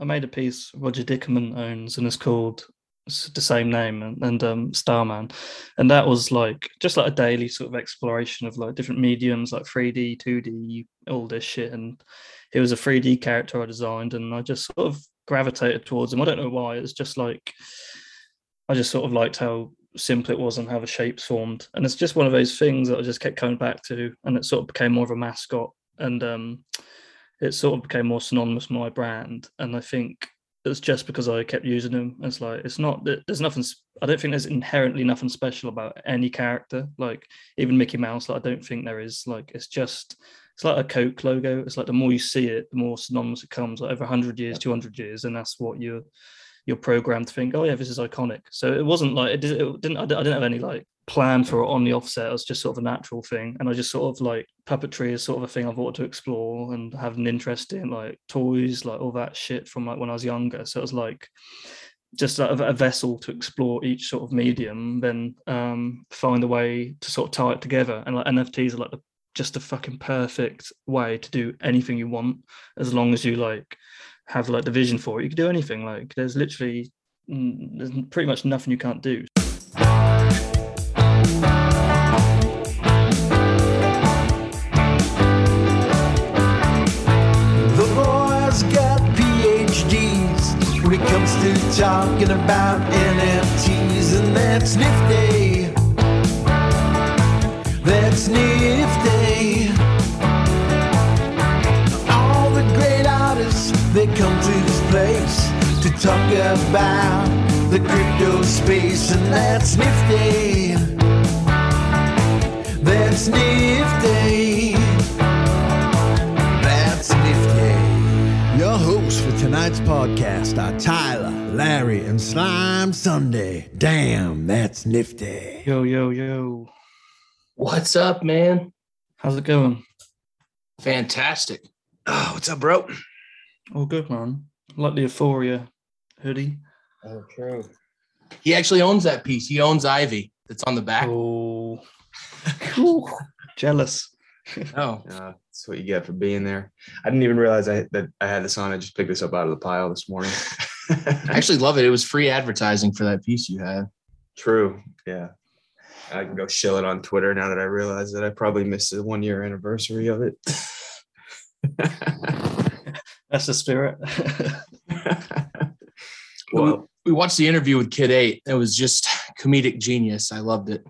I made a piece Roger Dickerman owns, and it's called the same name and, and um, Starman, and that was like just like a daily sort of exploration of like different mediums, like 3D, 2D, all this shit. And it was a 3D character I designed, and I just sort of gravitated towards him. I don't know why. It's just like I just sort of liked how simple it was and how the shapes formed, and it's just one of those things that I just kept coming back to, and it sort of became more of a mascot, and um, it sort of became more synonymous with my brand. And I think it's just because I kept using them. It's like it's not there's nothing. I don't think there's inherently nothing special about any character. Like even Mickey Mouse, like I don't think there is. Like it's just it's like a Coke logo. It's like the more you see it, the more synonymous it comes. Like over hundred years, two hundred years, and that's what you're you're programmed to think. Oh yeah, this is iconic. So it wasn't like it, it didn't. I didn't have any like plan for it on the offset. It was just sort of a natural thing. And I just sort of like puppetry is sort of a thing I've wanted to explore and have an interest in, like toys, like all that shit from like when I was younger. So it was like just a, a vessel to explore each sort of medium, then um, find a way to sort of tie it together. And like NFTs are like the, just a fucking perfect way to do anything you want, as long as you like have like the vision for it. You can do anything. Like there's literally there's pretty much nothing you can't do. Talking about NFTs, and that's nifty. That's nifty. All the great artists, they come to this place to talk about the crypto space, and that's nifty. That's nifty. Tonight's podcast are Tyler, Larry, and Slime Sunday. Damn, that's nifty. Yo, yo, yo. What's up, man? How's it going? Fantastic. Oh, what's up, bro? All good, man. I like the Euphoria hoodie. Oh, true. He actually owns that piece. He owns Ivy that's on the back. Oh, cool. Jealous. Oh, uh, that's what you get for being there. I didn't even realize I, that I had this on. I just picked this up out of the pile this morning. I actually love it. It was free advertising for that piece you had. True. Yeah. I can go shill it on Twitter now that I realize that I probably missed the one year anniversary of it. That's the spirit. well, we watched the interview with Kid Eight. It was just comedic genius. I loved it.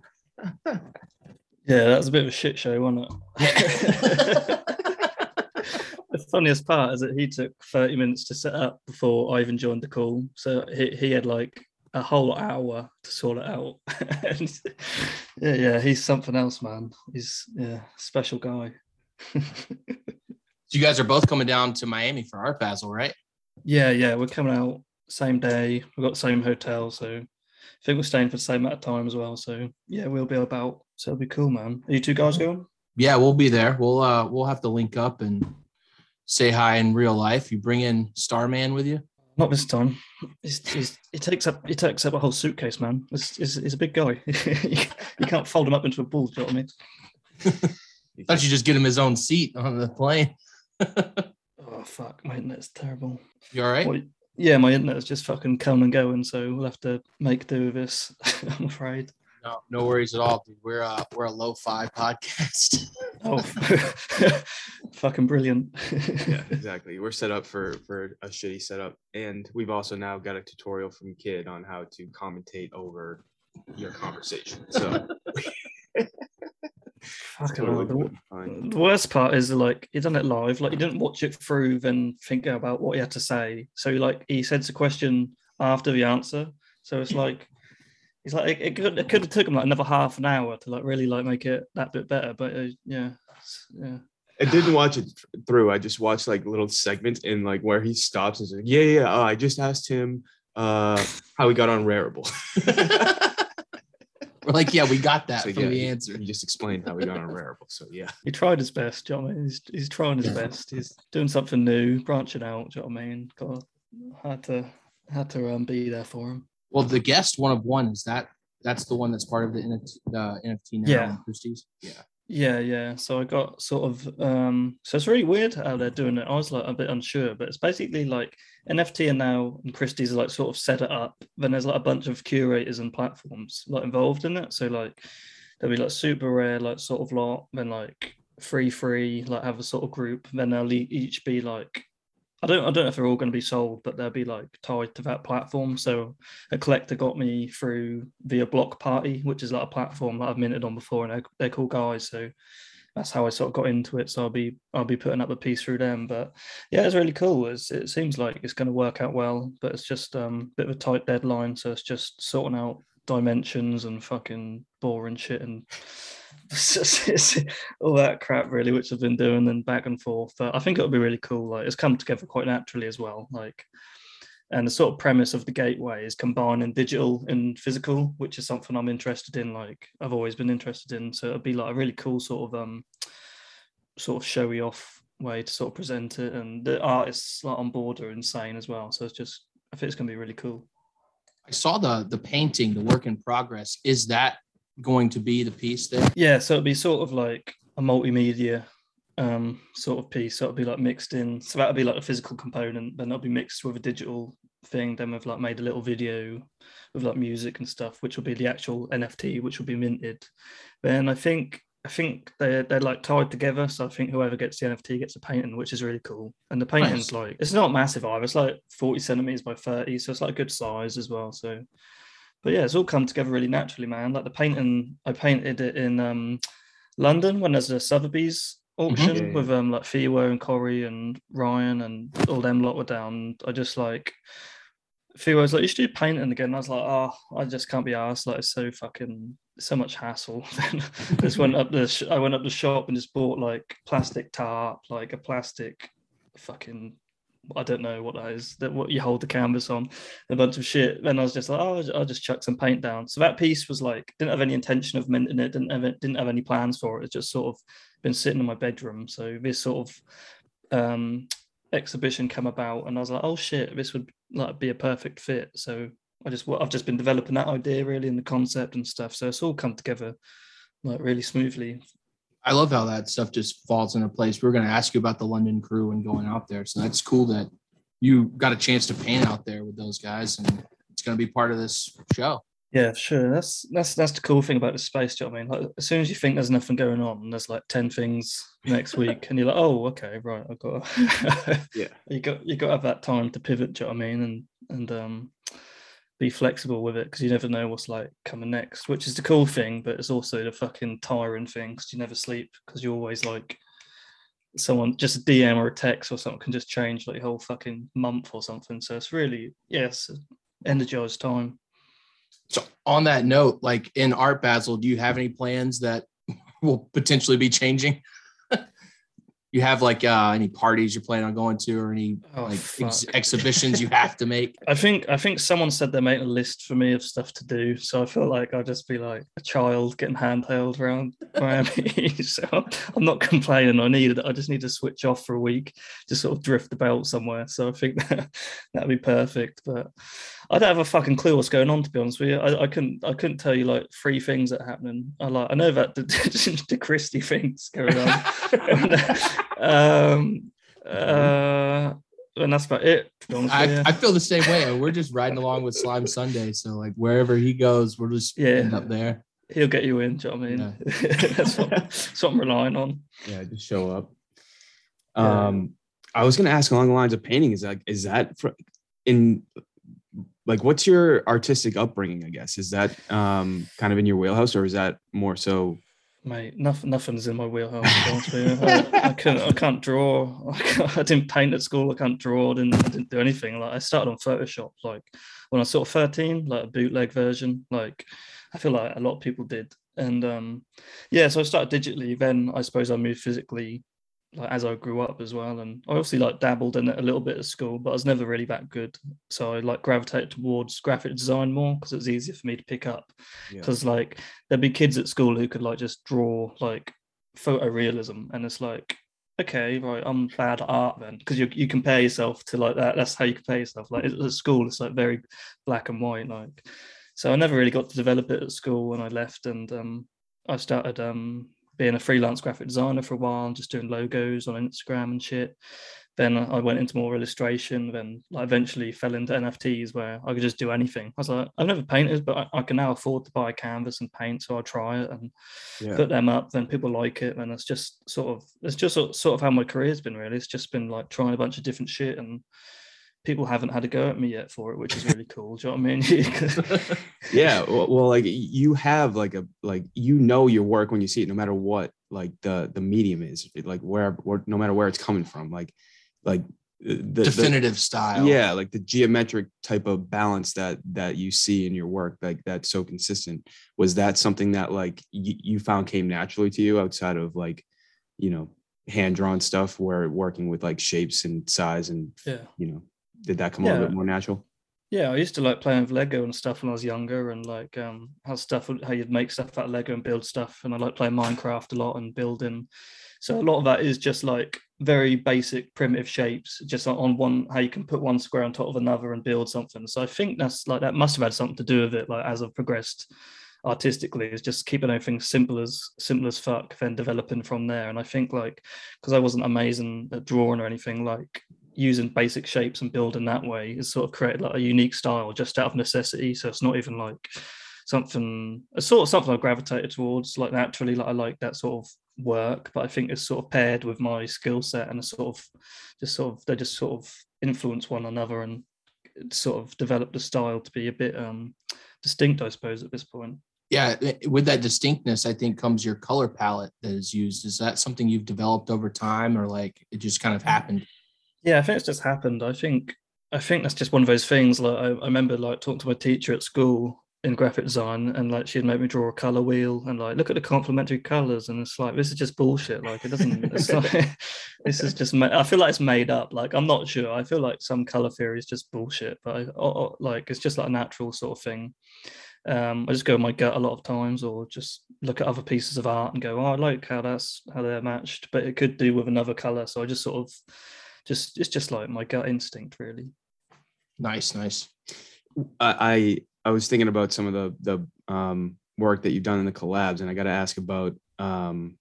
Yeah, that was a bit of a shit show, wasn't it? the funniest part is that he took 30 minutes to set up before I even joined the call. So he, he had like a whole hour to sort it out. and, yeah, yeah, he's something else, man. He's yeah, special guy. so you guys are both coming down to Miami for Art Basel, right? Yeah, yeah, we're coming out same day. We've got the same hotel, so I think we're staying for the same amount of time as well. So yeah, we'll be about. So it'll be cool, man. Are you two guys going? Yeah, we'll be there. We'll uh we'll have to link up and say hi in real life. You bring in Starman with you? Not this time. He's, he's, it takes up it takes up a whole suitcase, man. It's, it's, it's a big guy. you can't fold him up into a ball. Do you know what I mean? I Thought you just get him his own seat on the plane. oh fuck, my internet's terrible. You all right? What, yeah, my internet's just fucking coming and going, so we'll have to make do with this. I'm afraid. No, no worries at all, dude. We're uh we're a low fi podcast. oh, fucking brilliant. yeah, exactly. We're set up for for a shitty setup, and we've also now got a tutorial from Kid on how to commentate over your conversation. So. Fucking totally the, the, worst part is like he done it live. Like he didn't watch it through, then think about what he had to say. So like he sends a question after the answer. So it's like he's like it, it could it could have took him like another half an hour to like really like make it that bit better. But uh, yeah, yeah. I didn't watch it through. I just watched like little segments and like where he stops and says, "Yeah, yeah, oh, I just asked him uh how he got on Rarible." We're like, yeah, we got that so, from yeah, the answer. He just explained how we got on Rarible. So yeah. He tried his best, do you know I mean? He's, he's trying his best. He's doing something new, branching out, do you know what I mean? Got had to had to um, be there for him. Well, the guest one of one is that that's the one that's part of the NFT, uh, NFT now yeah. Christie's. Yeah. Yeah, yeah. So I got sort of um so it's really weird how they're doing it. I was like a bit unsure, but it's basically like NFT and now and Christie's are like sort of set it up. Then there's like a bunch of curators and platforms like involved in it. So like there'll be like super rare, like sort of lot, then like free free, like have a sort of group. Then they'll each be like I don't I don't know if they're all going to be sold, but they'll be like tied to that platform. So a collector got me through via Block Party, which is like a platform that I've minted on before, and they're, they're cool guys. So that's how I sort of got into it. So I'll be I'll be putting up a piece through them. But yeah, it's really cool. It's, it seems like it's going to work out well, but it's just um, a bit of a tight deadline. So it's just sorting out dimensions and fucking boring shit and all that crap really, which I've been doing and back and forth. But I think it'll be really cool. Like it's come together quite naturally as well. Like and the sort of premise of the gateway is combining digital and physical, which is something I'm interested in. Like I've always been interested in. So it'll be like a really cool sort of um sort of showy off way to sort of present it. And the artists like on board are insane as well. So it's just I think it's gonna be really cool. I saw the the painting, the work in progress. Is that going to be the piece there? Yeah, so it'll be sort of like a multimedia um sort of piece. So it'll be like mixed in. So that'll be like a physical component, then it'll be mixed with a digital thing. Then we've like made a little video with like music and stuff, which will be the actual NFT, which will be minted. Then I think I think they're they're like tied together. So I think whoever gets the NFT gets a painting, which is really cool. And the painting's like it's not massive either. It's like 40 centimeters by 30. So it's like a good size as well. So but yeah, it's all come together really naturally, man. Like the painting, I painted it in um, London when there's a Sotheby's auction Yeah, yeah. with um like Fewo and Corey and Ryan and all them lot were down. I just like Fewo was like, you should do painting again. I was like, oh, I just can't be asked. Like it's so fucking so much hassle. Then I just went up the sh- I went up the shop and just bought like plastic tarp, like a plastic fucking I don't know what that is. That what you hold the canvas on, a bunch of shit. Then I was just like, oh, I'll just chuck some paint down. So that piece was like, didn't have any intention of minting it. Didn't have didn't have any plans for it. It's just sort of been sitting in my bedroom. So this sort of um, exhibition came about, and I was like, oh shit, this would like be a perfect fit. So I just I've just been developing that idea really and the concept and stuff. So it's all come together like really smoothly. I love how that stuff just falls into place. We are going to ask you about the London crew and going out there. So that's cool that you got a chance to paint out there with those guys and it's going to be part of this show. Yeah, sure. That's that's that's the cool thing about the space. Do you know what I mean? Like as soon as you think there's nothing going on, there's like ten things next week, and you're like, oh, okay, right, I've got. Yeah. You got you got to have that time to pivot. Do you know what I mean? And and um, be flexible with it because you never know what's like coming next, which is the cool thing, but it's also the fucking tiring thing because you never sleep because you're always like someone just a DM or a text or something can just change like whole fucking month or something. So it's really yes, energized time. So on that note, like in Art Basel, do you have any plans that will potentially be changing? You have like uh, any parties you're planning on going to or any Oh, like ex- exhibitions you have to make? I think I think someone said they made a list for me of stuff to do, so I feel like I'll just be like a child getting handheld around Miami. so I'm not complaining. I need it. I just need to switch off for a week, just sort of drift about somewhere. So I think that that'd be perfect. But I don't have a fucking clue what's going on to be honest with you. I, I couldn't I couldn't tell you like three things that are happening. I like I know that the, the Christie things going on. Um uh and that's about it. To be honest with I. I feel the same way. We're just riding along with Slime Sunday. So like wherever he goes, we're just Yeah. end up there. he'll get you in. Do you know what I mean? that's, what, that's what I'm relying on. Yeah, just show up. Yeah. Um, I was gonna ask along the lines of painting. Is that is that for, in like what's your artistic upbringing? I guess is that um kind of in your wheelhouse, or is that more so? Mate, nothing, nothing's in my wheelhouse. I, I can't, I can't draw. I, can't- I didn't paint at school. I can't draw. I didn't, I didn't do anything. Like I started on Photoshop, like when I was sort of thirteen, like a bootleg version. Like I feel like a lot of people did. And um, yeah, so I started digitally. Then I suppose I moved physically, like as I grew up as well. And I obviously like dabbled in it a little bit at school, but I was never really that good. So I like gravitated towards graphic design more because it was easier for me to pick up. Yeah. because like there'd be kids at school who could like just draw like photorealism and it's like okay right i'm bad at art then because you, you compare yourself to like that that's how you compare yourself like at school it's like very black and white like so i never really got to develop it at school when i left and um i started um being a freelance graphic designer for a while and just doing logos on Instagram and shit. Then I went into more illustration. Then I eventually fell into NFTs where I could just do anything. I was like, I've never painted, but I, I can now afford to buy a canvas and paint, so I'll try it and Yeah. put them up. Then people like it, and it's just sort of it's just sort sort of how my career's been. Really, it's just been like trying a bunch of different shit and. People haven't had a go at me yet for it, which is really cool. Do you know what I mean? yeah well, well like you have like a like you know your work when you see it no matter what like the the medium is like where, where no matter where it's coming from like like the, the Definitive style. yeah like the geometric type of balance that that you see in your work like that's so consistent was that something that like you, you found came naturally to you outside of like you know hand drawn stuff where working with like shapes and size and yeah. you know did that come a little bit more natural Yeah, I used to like playing with Lego and stuff when I was younger, and like um how stuff how you'd make stuff out of Lego and build stuff, and I like playing Minecraft a lot and building. So a lot of that is just like very basic primitive shapes, just on- on one how you can put one square on top of another and build something. So I think that's like that must have had something to do with it. Like as I've progressed artistically, is just keeping everything simple as simple as fuck, then developing from there. And I think like because I wasn't amazing at drawing or anything, like using basic shapes and building that way has sort of created like a unique style just out of necessity. So it's not even like something sort of something I gravitated towards like naturally. Like I like that sort of work, but I think it's sort of paired with my skill set and a sort of just sort of they just sort of influence one another and sort of develop the style to be a bit um distinct, I suppose, at this point. Yeah, with that distinctness, I think comes your color palette that is used. Is that something you've developed over time, or like it just kind of happened? Yeah, I think it's just happened. I think I think that's just one of those things. Like I, I remember like talking to my teacher at school in graphic design, and like she'd make me draw a color wheel and like look at the complementary colors, and it's like this is just bullshit. Like it doesn't. It's like this is just. Ma- I feel like it's made up. Like I'm not sure. I feel like some color theory is just bullshit. But I, or, or, like it's just like a natural sort of thing. Um, I just go with my gut a lot of times, or just look at other pieces of art and go, "Oh, I like how that's how they're matched," but it could do with another color. So I just sort of just it's just like my gut instinct really Nice, nice. I I was thinking about some of the the um, work that you've done in the collabs, and I got to ask about um,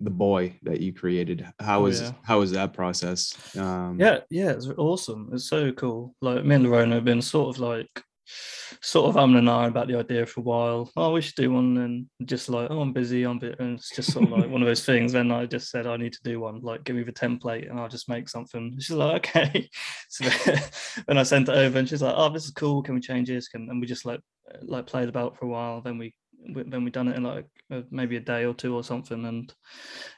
the boy that you created. How Oh, was yeah. how was that process? Um, yeah yeah it's awesome it's so cool like me and Lorona have been sort of like sort of umming and ahhing about the idea for a while. Oh we should do one and just like oh i'm busy i'm bit and it's just sort of like one of those things. Then i just said i need to do one like give me the template and i'll just make something. She's like okay. So when i sent it over and she's like oh this is cool. Can we change this? Can and we just like like played about for a while. Then we we- then we done it in like uh, maybe a day or two or something. And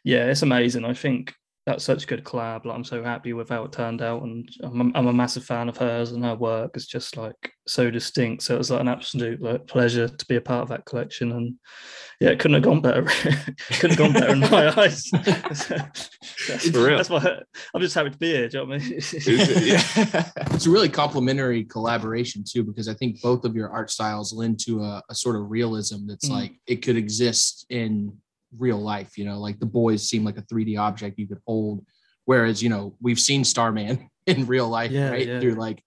yeah it's amazing. I think that's such a good collab like i'm so happy with how it turned out and i'm a, I'm a massive fan of hers and her work is just like so distinct so it was like an absolute like pleasure to be a part of that collection and yeah it couldn't have gone better It couldn't have gone better in my eyes that's, For real. that's why i'm just happy to be here do you know what i mean yeah. It's a really complementary collaboration too, because I think both of your art styles lend to a, a sort of realism that's Mm. like it could exist in real life. You know, like the boys seem like a 3D object you could hold, whereas you know we've seen Starman in real life, Yeah, right? yeah. Through like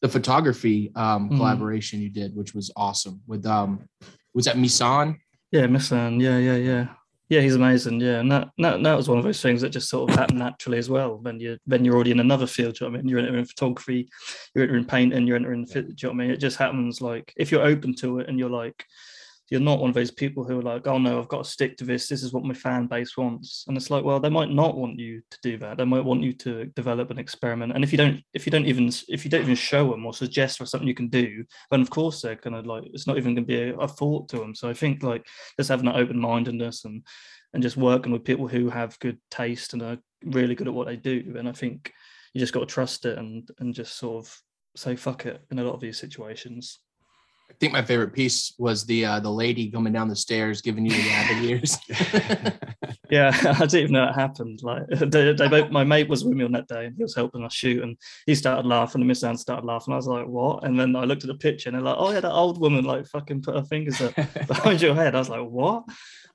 the photography um, Mhm. collaboration you did, which was awesome. With um, was that Misan? Yeah, Misan. Yeah, yeah, yeah. Yeah, he's amazing. Yeah, and that, that that was one of those things that just sort of happened naturally as well. When you when you're already in another field, you know what I mean? You're entering photography, you're entering painting, you're entering fit. Do you know what I mean? It just happens like if you're open to it and you're like, you're not one of those people who are like, oh no, I've got to stick to this. This is what my fan base wants. And it's like, well, they might not want you to do that. They might want you to develop an experiment. And if you don't, if you don't even, if you don't even show them or suggest for something you can do, then of course they're gonna like, it's not even gonna be a, a thought to them. So I think like just having that open mindedness and and just working with people who have good taste and are really good at what they do. And I think you just got to trust it and and just sort of say fuck it in a lot of these situations. I think my favorite piece was the uh, the lady coming down the stairs giving you the rabbit ears. Yeah, I didn't even know it happened. Like they, they both, my mate was with me on that day and he was helping us shoot and he started laughing and Misan started laughing. I was like, what? And then I looked at the picture and they're like, oh yeah, that old woman like fucking put her fingers up behind your head. I was like, what?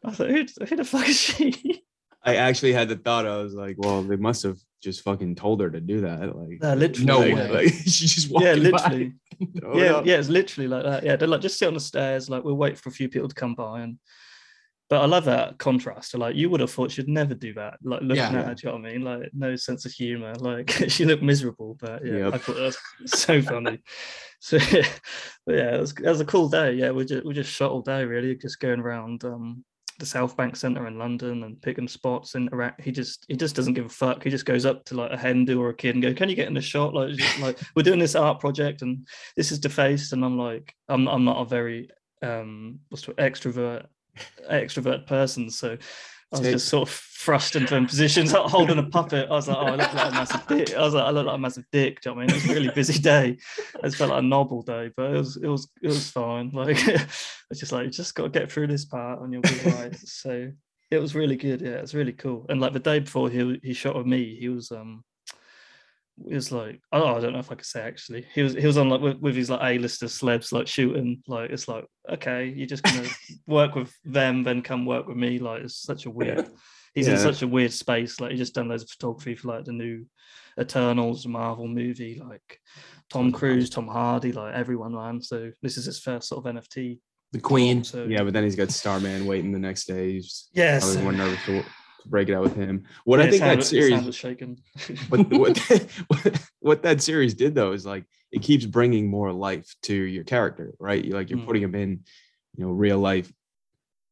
I was like, who, who the fuck is she? I actually had the thought. I was like, well, they must have just fucking told her to do that. Like, Uh, literally. No like, way. like, she just walked Yeah, literally. yeah, yeah, it's literally like that. Yeah, they're like just sit on the stairs, like we'll wait for a few people to come by, and but I love that contrast. Like, you would have thought she'd never do that. Like, looking Yeah. at her, do you know what I mean? Like, no sense of humor. Like, she looked miserable, but yeah, Yep. I thought that was so funny. So, but yeah, it was, it was a cool day. Yeah, we just we just shot all day, really, just going around um, the South Bank Centre in London and picking spots. And interact. He just he just doesn't give a fuck. He just goes up to like a Hindu or a kid and go, "Can you get in the shot?" Like, just, like we're doing this art project and this is defaced, and I'm like, I'm I'm not a very um what's the extrovert extrovert person, so I was just sort of thrust into positions, holding a puppet. I was like, oh, I look like a massive dick. I was like, I look like a massive dick. Do you know what I mean? It was a really busy day. I just felt like a novel day, but it was it was it was fine. Like it's just like you just got to get through this part and you'll be right. so it was really good. Yeah, it's really cool. And like the day before he he shot with me, he was um he was like oh I don't know if I could say actually. He was he was on like with, with his like a list of celebs like shooting like it's like okay you're just gonna work with them then come work with me. Like it's such a weird he's in such a weird space. Like he just done loads of photography for like the new Eternals Marvel movie like Tom Cruise Tom Hardy like everyone man. So this is his first sort of NFT The Queen. so Yeah, but then he's got Starman waiting the next day. He's yeah so- nervous break it out with him. What yeah, I think hand- that series, was shaking what, what, what that series did though is like it keeps bringing more life to your character, right? You- Like you're Mm. putting him in, you know, real life,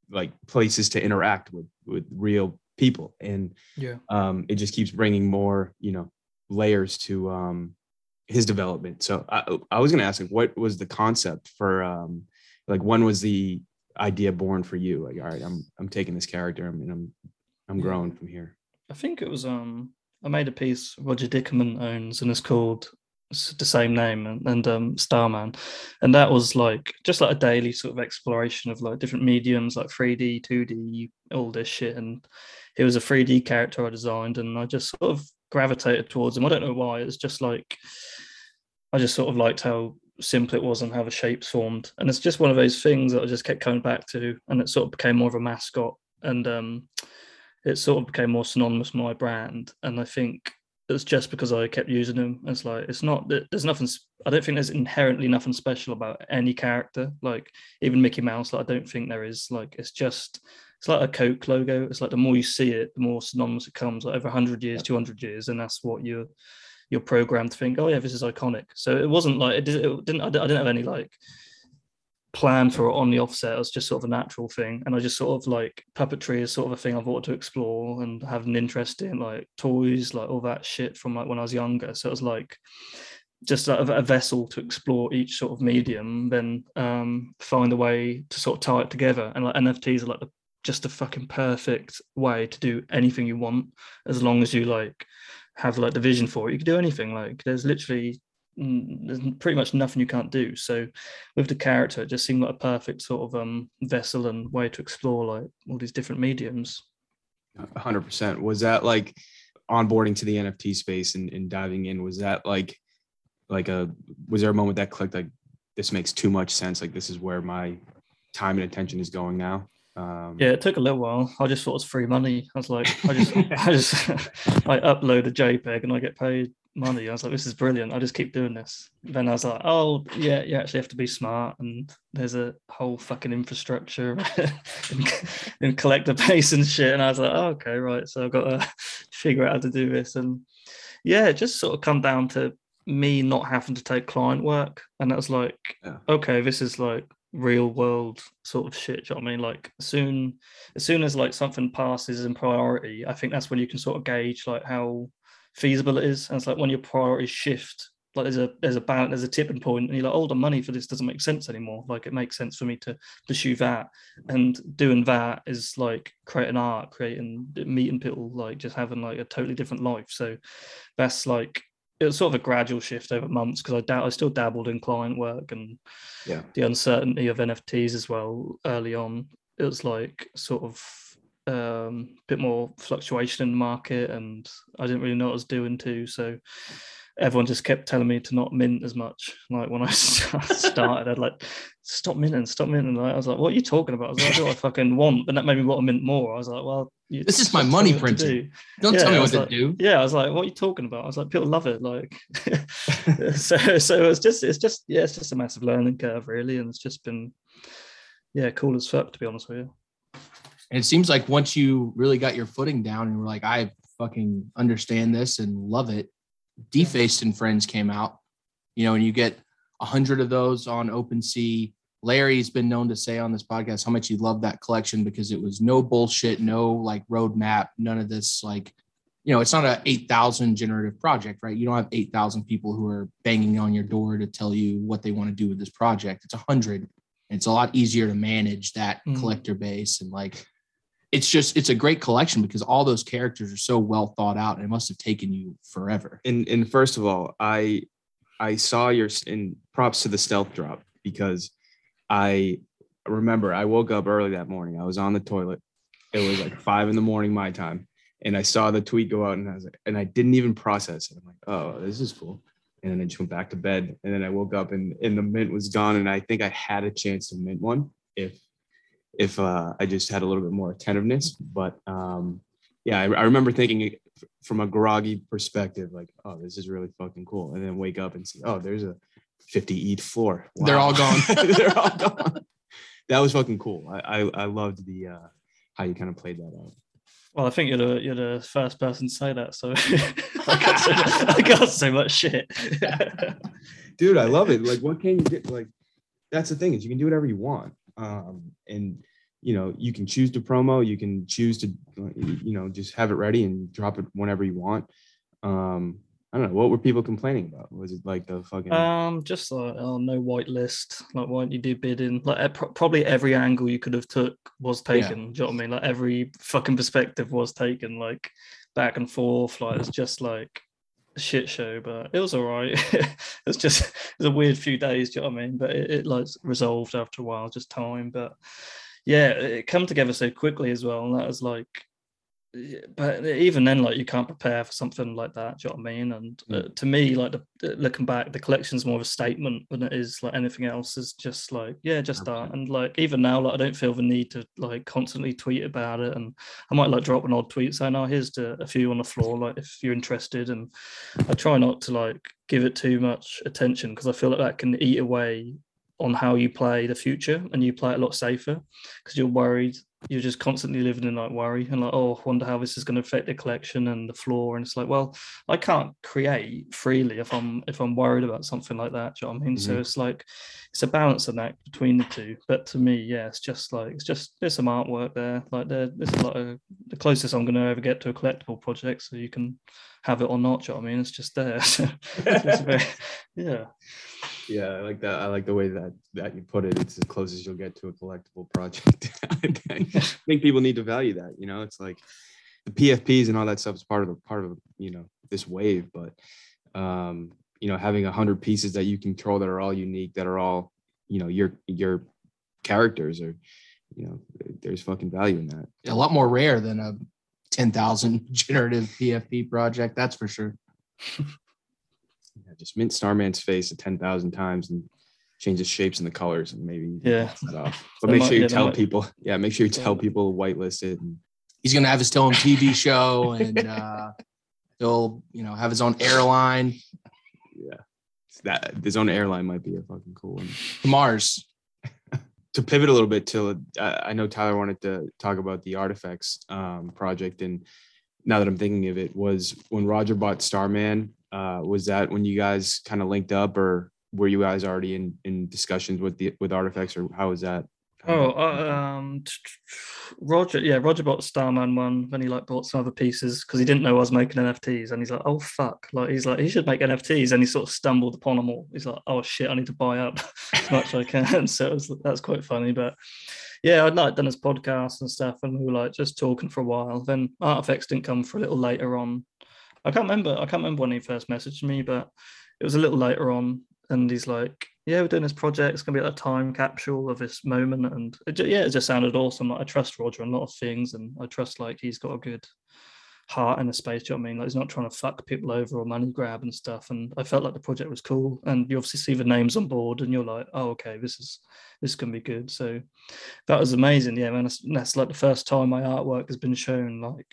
like places to interact with with real people, and yeah um, it just keeps bringing more, you know, layers to um, his development. So I, I was going to ask, like, what was the concept for, um, like, when was the idea born for you? Like, all right, I'm I'm taking this character and I'm I'm growing from here. I think it was um I made a piece Roger Dickerman owns and it's called the same name and, and um Starman. And that was like just like a daily sort of exploration of like different mediums like 3D, 2D, all this shit. And he was a 3D character I designed and I just sort of gravitated towards him. I don't know why. It's just like I just sort of liked how simple it was and how the shapes formed. And it's just one of those things that I just kept coming back to and it sort of became more of a mascot. And um it sort of became more synonymous with my brand. And I think it's just because I kept using them. It's like it's not that there's nothing. I don't think there's inherently nothing special about any character. Like even Mickey Mouse, like I don't think there is. Like it's just it's like a Coke logo. It's like the more you see it, the more synonymous it comes. Like over hundred years, two hundred years, and that's what you're you're programmed to think. Oh yeah, this is iconic. So it wasn't like it, did, it didn't I didn't have any like plan for it on the offset. It was just sort of a natural thing. And I just sort of like puppetry is sort of a thing I've wanted to explore and have an interest in, like toys, like all that shit from like when I was younger. So it was like just a, a vessel to explore each sort of medium, then um, find a way to sort of tie it together. And like NFTs are like the, just a fucking perfect way to do anything you want, as long as you like have like the vision for it. You can do anything. Like there's literally there's pretty much nothing you can't do. So with the character, it just seemed like a perfect sort of um vessel and way to explore like all these different mediums. Hundred percent. Was that like onboarding to the NFT space and, and diving in? Was that like like a was there a moment that clicked like this makes too much sense? Like this is where my time and attention is going now. Um, Yeah, it took a little while. I just thought it was free money. I was like, I just, I just, I upload a JPEG and I get paid money. I was like, this is brilliant. I just keep doing this. Then I was like, oh yeah, you actually have to be smart, and there's a whole fucking infrastructure and, and collector base and shit. And I was like, oh, okay, right. So I've got to figure out how to do this. And yeah, it just sort of come down to me not having to take client work, and that was like, Yeah. okay, this is like real world sort of shit. do you know what I mean? Like soon as soon as like something passes in priority, I think that's when you can sort of gauge like how feasible it is. And it's like when your priorities shift, like there's a there's a balance, there's a tipping point, and you're like, oh, the money for this doesn't make sense anymore. Like it makes sense for me to pursue that, and doing that is like creating art, creating meeting people, like just having like a totally different life. So that's like it was sort of a gradual shift over months because I doubt I still dabbled in client work and Yeah. the uncertainty of NFTs as well early on. It was like sort of um bit more fluctuation in the market and I didn't really know what I was doing too. So everyone just kept telling me to not mint as much. Like when I started, I'd like stop minting, stop minting. Like, I was like, what are you talking about? I was like, what do I fucking want? But that made me want to mint more. I was like, well, you, This is my money printing. do. Don't Yeah, tell me what was to like- do. Yeah, I was like, what are you talking about? I was like, people love it. Like, so, so it's just, it's just, yeah, it's just a massive learning curve, really. And it's just been, yeah, cool as fuck, to be honest with you. And it seems like once you really got your footing down and were like, I fucking understand this and love it, Defaced and Friends came out, you know, and you get a hundred of those on OpenSea. Larry's been known to say on this podcast how much he loved that collection because it was no bullshit, no like roadmap, none of this like, you know, it's not a 8,000 generative project, right? You don't have 8,000 people who are banging on your door to tell you what they want to do with this project. It's a hundred. It's a lot easier to manage that Mm. collector base and like, it's just it's a great collection because all those characters are so well thought out and it must have taken you forever. and and first of all, I I saw your in props to the stealth drop because I remember I woke up early that morning. I was on the toilet. It was like five in the morning my time, and I saw the tweet go out, and I was like, and I didn't even process it. I'm like, oh, this is cool. And then I just went back to bed, and then I woke up, and and the mint was gone, and I think I had a chance to mint one if if uh, I just had a little bit more attentiveness. But um, yeah, I, I remember thinking from a groggy perspective, like, oh, this is really fucking cool. And then wake up and see, oh, there's a 50 ETH floor. They're all gone. They're all gone. That was fucking cool. I I, I loved the uh, how you kind of played that out. Well, I think you're the you're the first person to say that, so I got so, I got so much shit. dude i love it like what can you get like that's the thing is you can do whatever you want um and you know you can choose to promo you can choose to you know just have it ready and drop it whenever you want um i don't know what were people complaining about was it like the fucking um, just like oh, no white list. Like, why don't you do bidding? Like, probably every angle you could have took was Yeah. taken. Do you know what I mean? Like, every fucking perspective was taken. Like, back and forth. Like, it's just like shit show, but it was all right. it's just it was a weird few days. Do you know what I mean? But it, it like resolved after a while, just time. But yeah, it come together so quickly as well, and that was like. But even then, like you can't prepare for something like that. Do you know what I mean? And uh, to me, like the, looking back, the collection's more of a statement than it is like anything else. Is just like yeah, just that. And like even now, like I don't feel the need to like constantly tweet about it. And I might like drop an odd tweet saying, "Oh, here's the, a few on the floor, like if you're interested." And I try not to like give it too much attention because I feel like that can eat away on how you play the future and you play it a lot safer because you're worried you're just constantly living in like worry and like oh wonder how this is going to affect the collection and the floor and it's like well i can't create freely if i'm if i'm worried about something like that do you know what i mean? So Mhm. it's like it's a balance balancing act between the two but to me yeah it's just like it's just there's some artwork there like there, there's a lot of the closest i'm going to ever get to a collectible project so you can have it or not do you know what i mean? It's just there it's very, yeah yeah i like that i like the way that that you put it. It's as close as you'll get to a collectible project. I think people need to value that you know? It's like the pfps and all that stuff is part of the part of you know this wave but um you know having a hundred pieces that you control that are all unique that are all you know your your characters are you know there's fucking value in that. A lot more rare than a 10,000 generative PFP project, that's for sure. Yeah, just mint starman's face at 10000 times and change the shapes and the colors and maybe Yeah. that off. but They make might- sure you they tell might- people yeah make sure you tell people to whitelist it and He's going to have his own TV show and uh, he'll, you know, have his own airline yeah that his own airline might be a fucking cool one to Mars. to pivot a little bit to I I know Tyler wanted to talk about the artifacts um, project and now that I'm thinking of it was when Roger bought Starman uh, was that when you guys kind of linked up or were you guys already in in discussions with the with artifacts or how was that Oh, uh, um, Roger, yeah, Roger bought Starman one. Then he like bought some other pieces because he didn't know I was making NFTs, and he's like, "Oh fuck!" Like he's like, he should make NFTs, and he sort of stumbled upon them all. He's like, "Oh shit, I need to buy up as much as I can." So was, that's quite funny, but yeah, I'd like done his podcast and stuff, and we were like just talking for a while. Then Artifacts didn't come for a little later on. I can't remember. I can't remember when he first messaged me, but it was a little later on, and he's like, "Yeah, we're doing this project. It's gonna be like a time capsule of this moment." And it, ju- yeah, it just sounded awesome. Like, I trust Roger on a lot of things, and I trust like he's got a good heart in the space. Do you know what I mean? Like he's not trying to fuck people over or money grab and stuff. And I felt like the project was cool. And you obviously see the names on board, and you're like, "Oh, okay, this is this is gonna be good." So that was amazing. Yeah, man. That's, that's like the first time my artwork has been shown like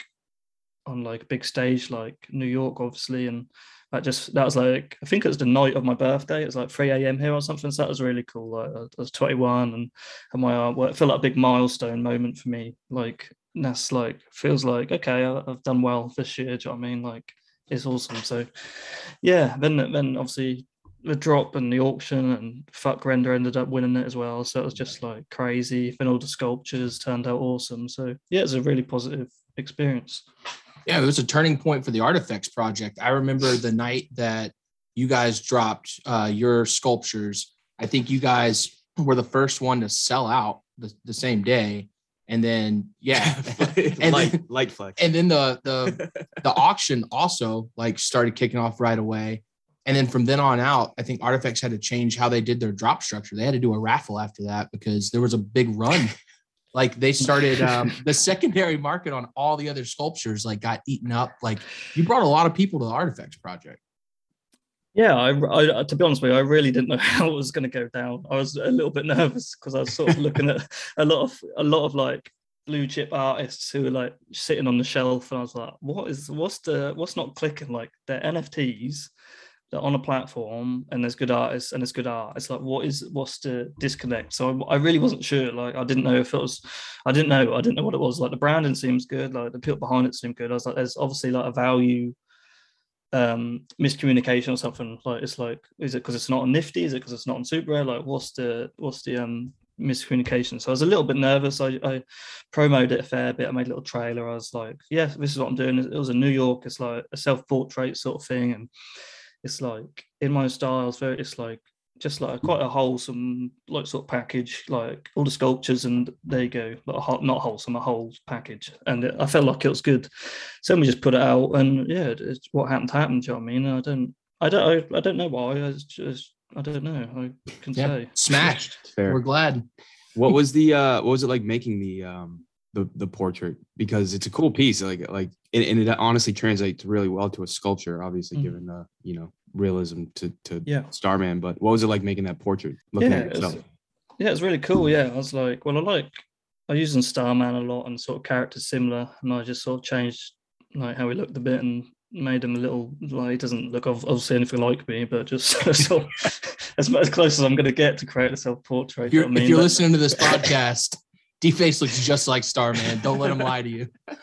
on like a big stage like New York, obviously, and that just that was like I think it was the night of my birthday. It was like 3 a.m. here or something. So that was really cool. Like I was 21 and and my uh, artwork it felt like a big milestone moment for me. Like that's like feels like okay, I- I've done well this year. Do you know what I mean? Like it's awesome. So yeah, then then obviously the drop and the auction and fuck render ended up winning it as well. So it was just like crazy. Then all the sculptures turned out awesome. So yeah, it's a really positive experience. Yeah, it was a turning point for the Artifacts project. I remember the night that you guys dropped uh, your sculptures. I think you guys were the first one to sell out the, the same day. And then, yeah. and, light, then, light flex. and then the, the, the auction also like started kicking off right away. And then from then on out, I think Artifacts had to change how they did their drop structure. They had to do a raffle after that because there was a big run. Like they started um, the secondary market on all the other sculptures, like got eaten up. Like you brought a lot of people to the Artifacts project. Yeah, I, I to be honest with you, I really didn't know how it was going to go down. I was a little bit nervous because I was sort of looking at a lot of a lot of like blue chip artists who were like sitting on the shelf, and I was like, what is what's the what's not clicking? Like they're NFTs, on a platform, and there's good artists and there's good art. It's like what is what's the disconnect? So I, I really wasn't sure. Like I didn't know if it was, I didn't know, I didn't know what it was. Like the branding seems good, like the people behind it seemed good. I was like, there's obviously like a value um miscommunication or something like it's like is it because it's not on nifty is it because it's not on super rare like what's the what's the um miscommunication so i was a little bit nervous i i promoted it a fair bit i made a little trailer i was like yeah this is what i'm doing it was a new york it's like a self-portrait sort of thing and it's like in my style it's very it's like just like quite a wholesome like sort of package like all the sculptures and there you go like a, whole- not wholesome a whole package and it, i felt like it was good so we just put it out and yeah it- it's what happened happened do you know what i mean i don't i don't i, I don't know why i just i don't know i can Yeah, say smashed. Fair. We're glad. what was the uh what was it like making the um the the portrait because it's a cool piece like like and, and it honestly translates really well to a sculpture obviously Mhm. given the you know realism to to yeah. Starman but what was it like making that portrait looking yeah at it yeah it's really cool yeah i was like well i like i use in starman a lot and sort of characters similar and i just sort of changed like how he looked a bit and made him a little like he doesn't look obviously anything like me but just sort of, as, as close as i'm going to get to create a self-portrait If you you're, know what I if you're But- listening to this podcast, D Face looks just like Starman. Don't let him lie to you.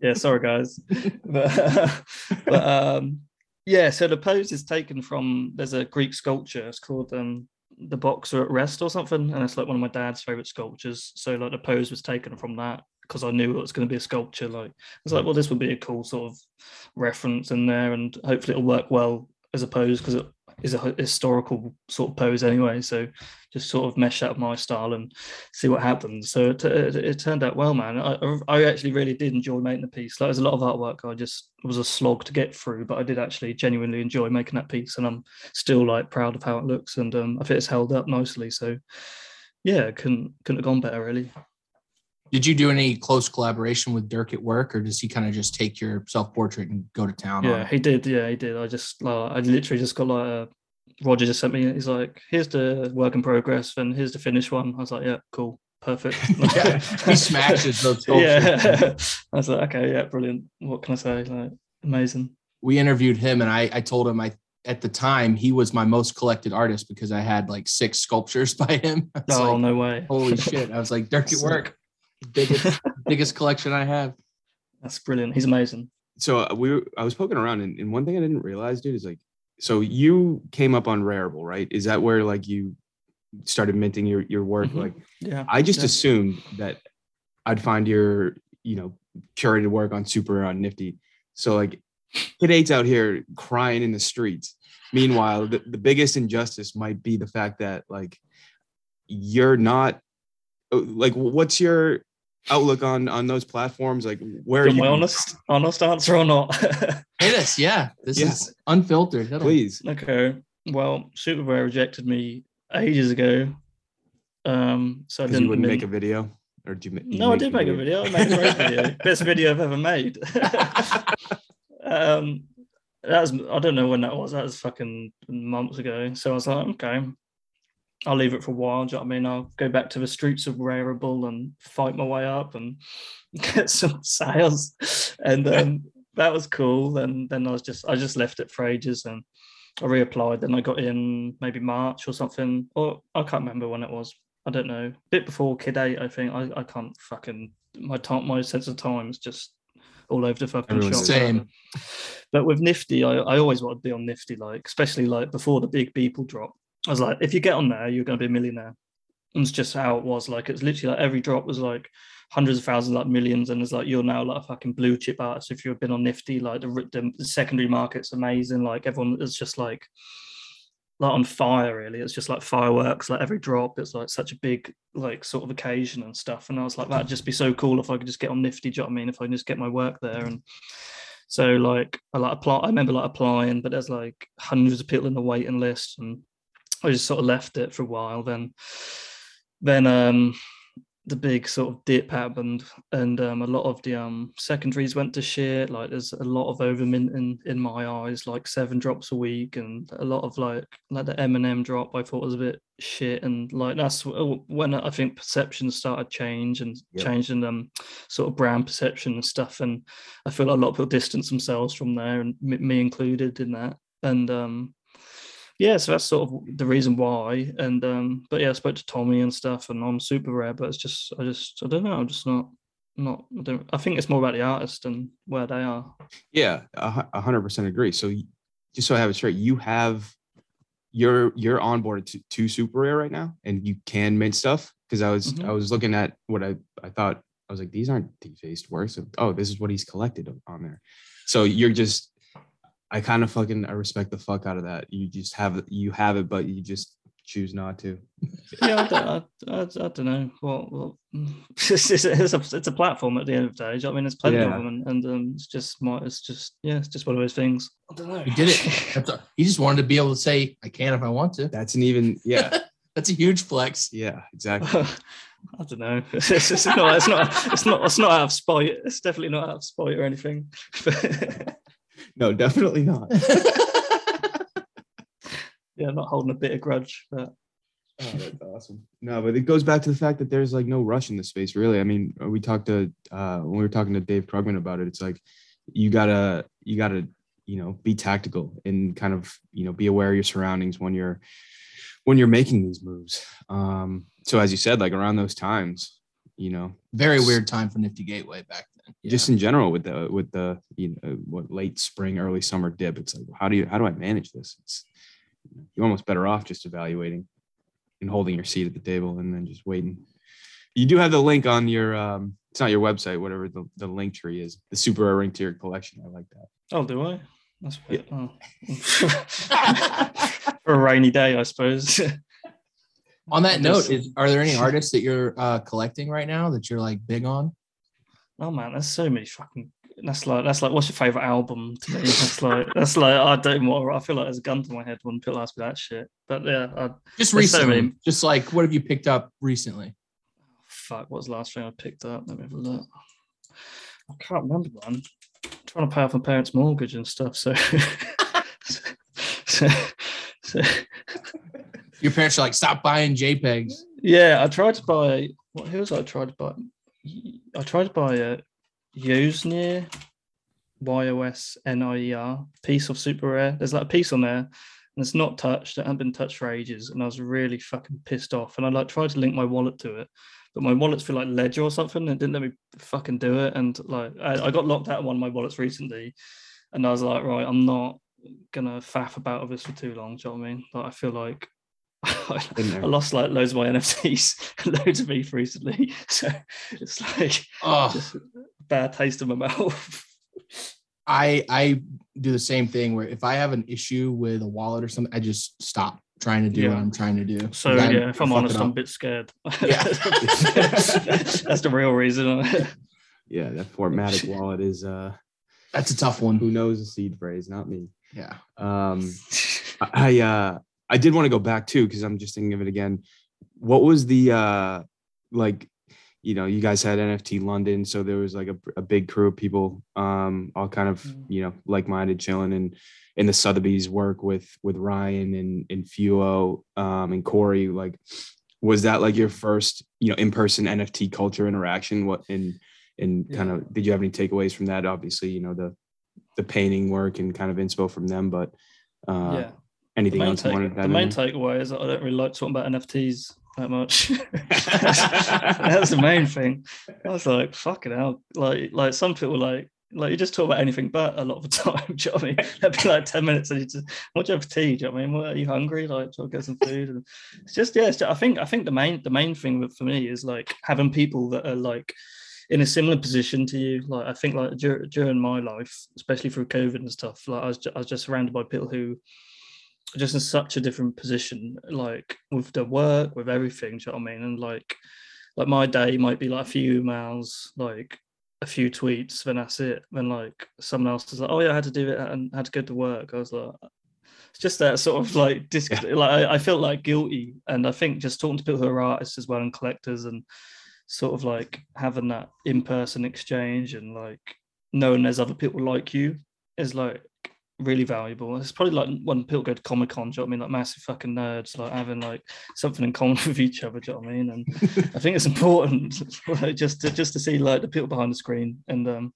yeah sorry guys but, but um yeah so the pose is taken from there's a greek sculpture it's called um the boxer at rest or something and it's like one of my dad's favorite sculptures so like the pose was taken from that because i knew it was going to be a sculpture like it's like well this would be a cool sort of reference in there and hopefully it'll work well as a pose because it is a historical sort of pose anyway so just sort of mesh out my style and see what happens. So it, it, it turned out well, man. I, I- actually really did enjoy making the piece. Like, there's a lot of artwork I just was a slog to get through, but I did actually genuinely enjoy making that piece, and I'm still like proud of how it looks, and um, I think it's held up nicely. So yeah, couldn't couldn't have gone better, really. Did you do any close collaboration with Dirk at work, or does he kind of just take your self portrait and go to town? Yeah, he did. Yeah, he did. I just like I literally just got like a Roger just sent me. He's like, here's the work in progress, and here's the finished one. I was like, yeah, cool, perfect. yeah, he smashes those sculptures. yeah. I was like, okay, yeah, brilliant. What can I say? Like, amazing. we interviewed him and I, I told him I at the time he was my most collected artist because I had like six sculptures by him. Oh like, no way! holy shit. I was like, Dirk at work. Biggest biggest collection I have. That's brilliant. He's amazing. so uh, we were, I was poking around and, and one thing I didn't realize, dude, is like, so you came up on Rarible, right? Is that where like you started minting your your work? Mhm. Like, Yeah. I just Yeah. assumed that I'd find your, you know, curated work on Super on Nifty. So like, kid eight's out here crying in the streets. Meanwhile, the, the biggest injustice might be the fact that like you're not uh, like what's your outlook on on those platforms? Like where are Am you I honest? Honest answer or not? Hit us, yeah. This Yeah. is unfiltered. Hit 'em. please? okay. Well, SuperRare rejected me ages ago. Um, so I didn't you wouldn't make a video, or did you? ma- you No, I did make a video. I made a great video. Best video I've ever made. um, that was I don't know when that was. That was fucking months ago. So I was like, okay. I'll leave it for a while. Do you know what I mean? I'll go back to the streets of Rarible and fight my way up and get some sales. And um, that was cool. Then then I was just I just left it for ages and I reapplied. Then I got in maybe March or something. Or I can't remember when it was. I don't know. A bit before Kid Eight, I think. I, I can't fucking my time my sense of time is just all over the fucking Everyone's shop. Same. But with Nifty, I, I always wanted to be on Nifty, like especially like before the big people drop. I was like, if you get on there, you're going to be a millionaire. And it's just how it was. Like it's literally like every drop was like hundreds of thousands, like millions, and it's like you're now like a fucking blue chip artist if you've been on Nifty. Like the, the secondary market's amazing. Like everyone is just like like on fire. Really, it's just like fireworks. Like every drop, it's like such a big like sort of occasion and stuff. And I was like, that'd just be so cool if I could just get on Nifty. Do you know what I mean? If I just get my work there and. So like I like apply. I remember like applying, but there's like hundreds of people in the waiting list, and I just sort of left it for a while. Then, then um, the big sort of dip happened, and um, a lot of the um secondaries went to shit. Like there's a lot of overminting in my eyes, like seven drops a week, and a lot of like like the Eminem drop. I thought was a bit shit, and like that's when I think perceptions started change and Yep. changing um sort of brand perception and stuff. And I feel like a lot of people distance themselves from there, and me included in that. And um, yeah, so that's sort of the reason why. And um, but yeah, I spoke to Tommy and stuff, and I'm SuperRare, but it's just I just I don't know, I'm just not not I don't I think it's more about the artist and where they are. Yeah, a hundred percent agree. So just so I have it straight, you have you're you're onboarded to, to SuperRare right now, and you can mint stuff. Because I was Mhm. I was looking at what I I thought I was like these aren't defaced works. Oh, this is what he's collected on there. So you're just I kind of fucking I respect the fuck out of that. You just have you have it, but you just choose not to. Yeah, I don't, I, I, I don't know. What, what it's, it's, it's, a, it's a platform at the end of the day. you know what I mean, there's plenty of them, and, and um, it's just my, it's just yeah, it's just one of those things. I don't know. You did it. A, he just wanted to be able to say, I can if I want to. That's an even yeah That's a huge flex. yeah exactly. I don't know. It's, it's, it's not. It's not. It's not. It's not out of spite. It's definitely not out of spite or anything. No, definitely not. yeah, I'm not holding a bit of grudge. But Oh, that's awesome. No, but it goes back to the fact that there's like no rush in this space, really. I mean, we talked to uh when we were talking to Dave Krugman about it, it's like you gotta you gotta, you know, be tactical and kind of, you know, be aware of your surroundings when you're when you're making these moves. Um, so as you said, like around those times, you know, Very weird time for Nifty Gateway back then. just in general with the with the you know what late spring, early summer dip, it's like how do you how do I manage this? It's you're almost better off just evaluating and holding your seat at the table and then just waiting. You do have the link on your um it's not your website, whatever the, the link tree is, the super ring tier collection. I like that. oh, do I? That's a bit, oh. for a rainy day, I suppose. On that note, is are there any artists that you're uh, collecting right now that you're like big on? Oh man, there's so many fucking. That's like that's like what's your favorite album to me? That's like that's like I don't know. I feel like there's a gun to my head when people ask me that shit. But yeah, I, Just so recently. many. Just like what have you picked up recently? fuck. What was the last thing I picked up? Let me have a look. I can't remember one. I'm trying to pay off my parents' mortgage and stuff. So, so, so Your parents are like, stop buying JPEGs. yeah, I tried to buy. What who was I tried to buy? I tried to buy a Yosnier Y O S N I E R piece of SuperRare. There's like a piece on there, and it's not touched. It hasn't been touched for ages, and I was really fucking pissed off. And I like tried to link my wallet to it, but my wallets feel like Ledger or something. and didn't let me fucking do it, and like I, I got locked out of one of my wallets recently, and I was like, right, I'm not gonna faff about with this for too long. Do you know what I mean? Like I feel like. Been I lost like loads of my NFTs, loads of ETH recently. So it's like Oh, just a bad taste in my mouth. I I do the same thing where if I have an issue with a wallet or something, I just stop trying to do what I'm trying to do. So I yeah, if I'm honest, I'm a bit scared. Yeah. That's the real reason. Yeah, that Fortmatic wallet is uh that's a tough one. who knows the seed phrase, not me. Yeah. Um I uh I did want to go back too because I'm just thinking of it again. What was the uh like you know, you guys had NFT London, so there was like a, a big crew of people, um, all kind of Mm. you know like-minded, chilling, and in the Sotheby's work with with Ryan and and Fewo um, and Corey. Like, was that like your first you know in person NFT culture interaction? What and and kind of did you have any takeaways from that? Obviously, you know the the painting work and kind of inspo from them, but uh, yeah. Anything else wanted take, to the main in takeaway is that I don't really like talking about NFTs that much. That's the main thing. I was like, fucking hell. Like, like some people like, like you just talk about anything but a lot of the time. Do you know what I mean? That'd be like 10 minutes and you just, what do you have for tea? Do you know what I mean? What, are you hungry? Like, do you get some food? And it's just, yeah, it's just, I think, I think the main, the main thing for me is like having people that are like, in a similar position to you. Like I think like dur- during my life, especially through COVID and stuff, like I was, ju- I was just surrounded by people who just in such a different position, like with the work, with everything. Do you know what I mean? And like, like my day might be like a few emails, like a few tweets, then that's it. Then like someone else is like, oh yeah, I had to do it and had to go to work. I was like, it's just that sort of like dis- like I, I felt like guilty, and I think just talking to people who are artists as well and collectors and sort of like having that in-person exchange and like knowing there's other people like you is like really valuable. It's probably like when people go to Comic Con, do you know what I mean? Like massive fucking nerds, like having like something in common with each other, do you know what I mean? And I think it's important like, just to just to see like the people behind the screen and um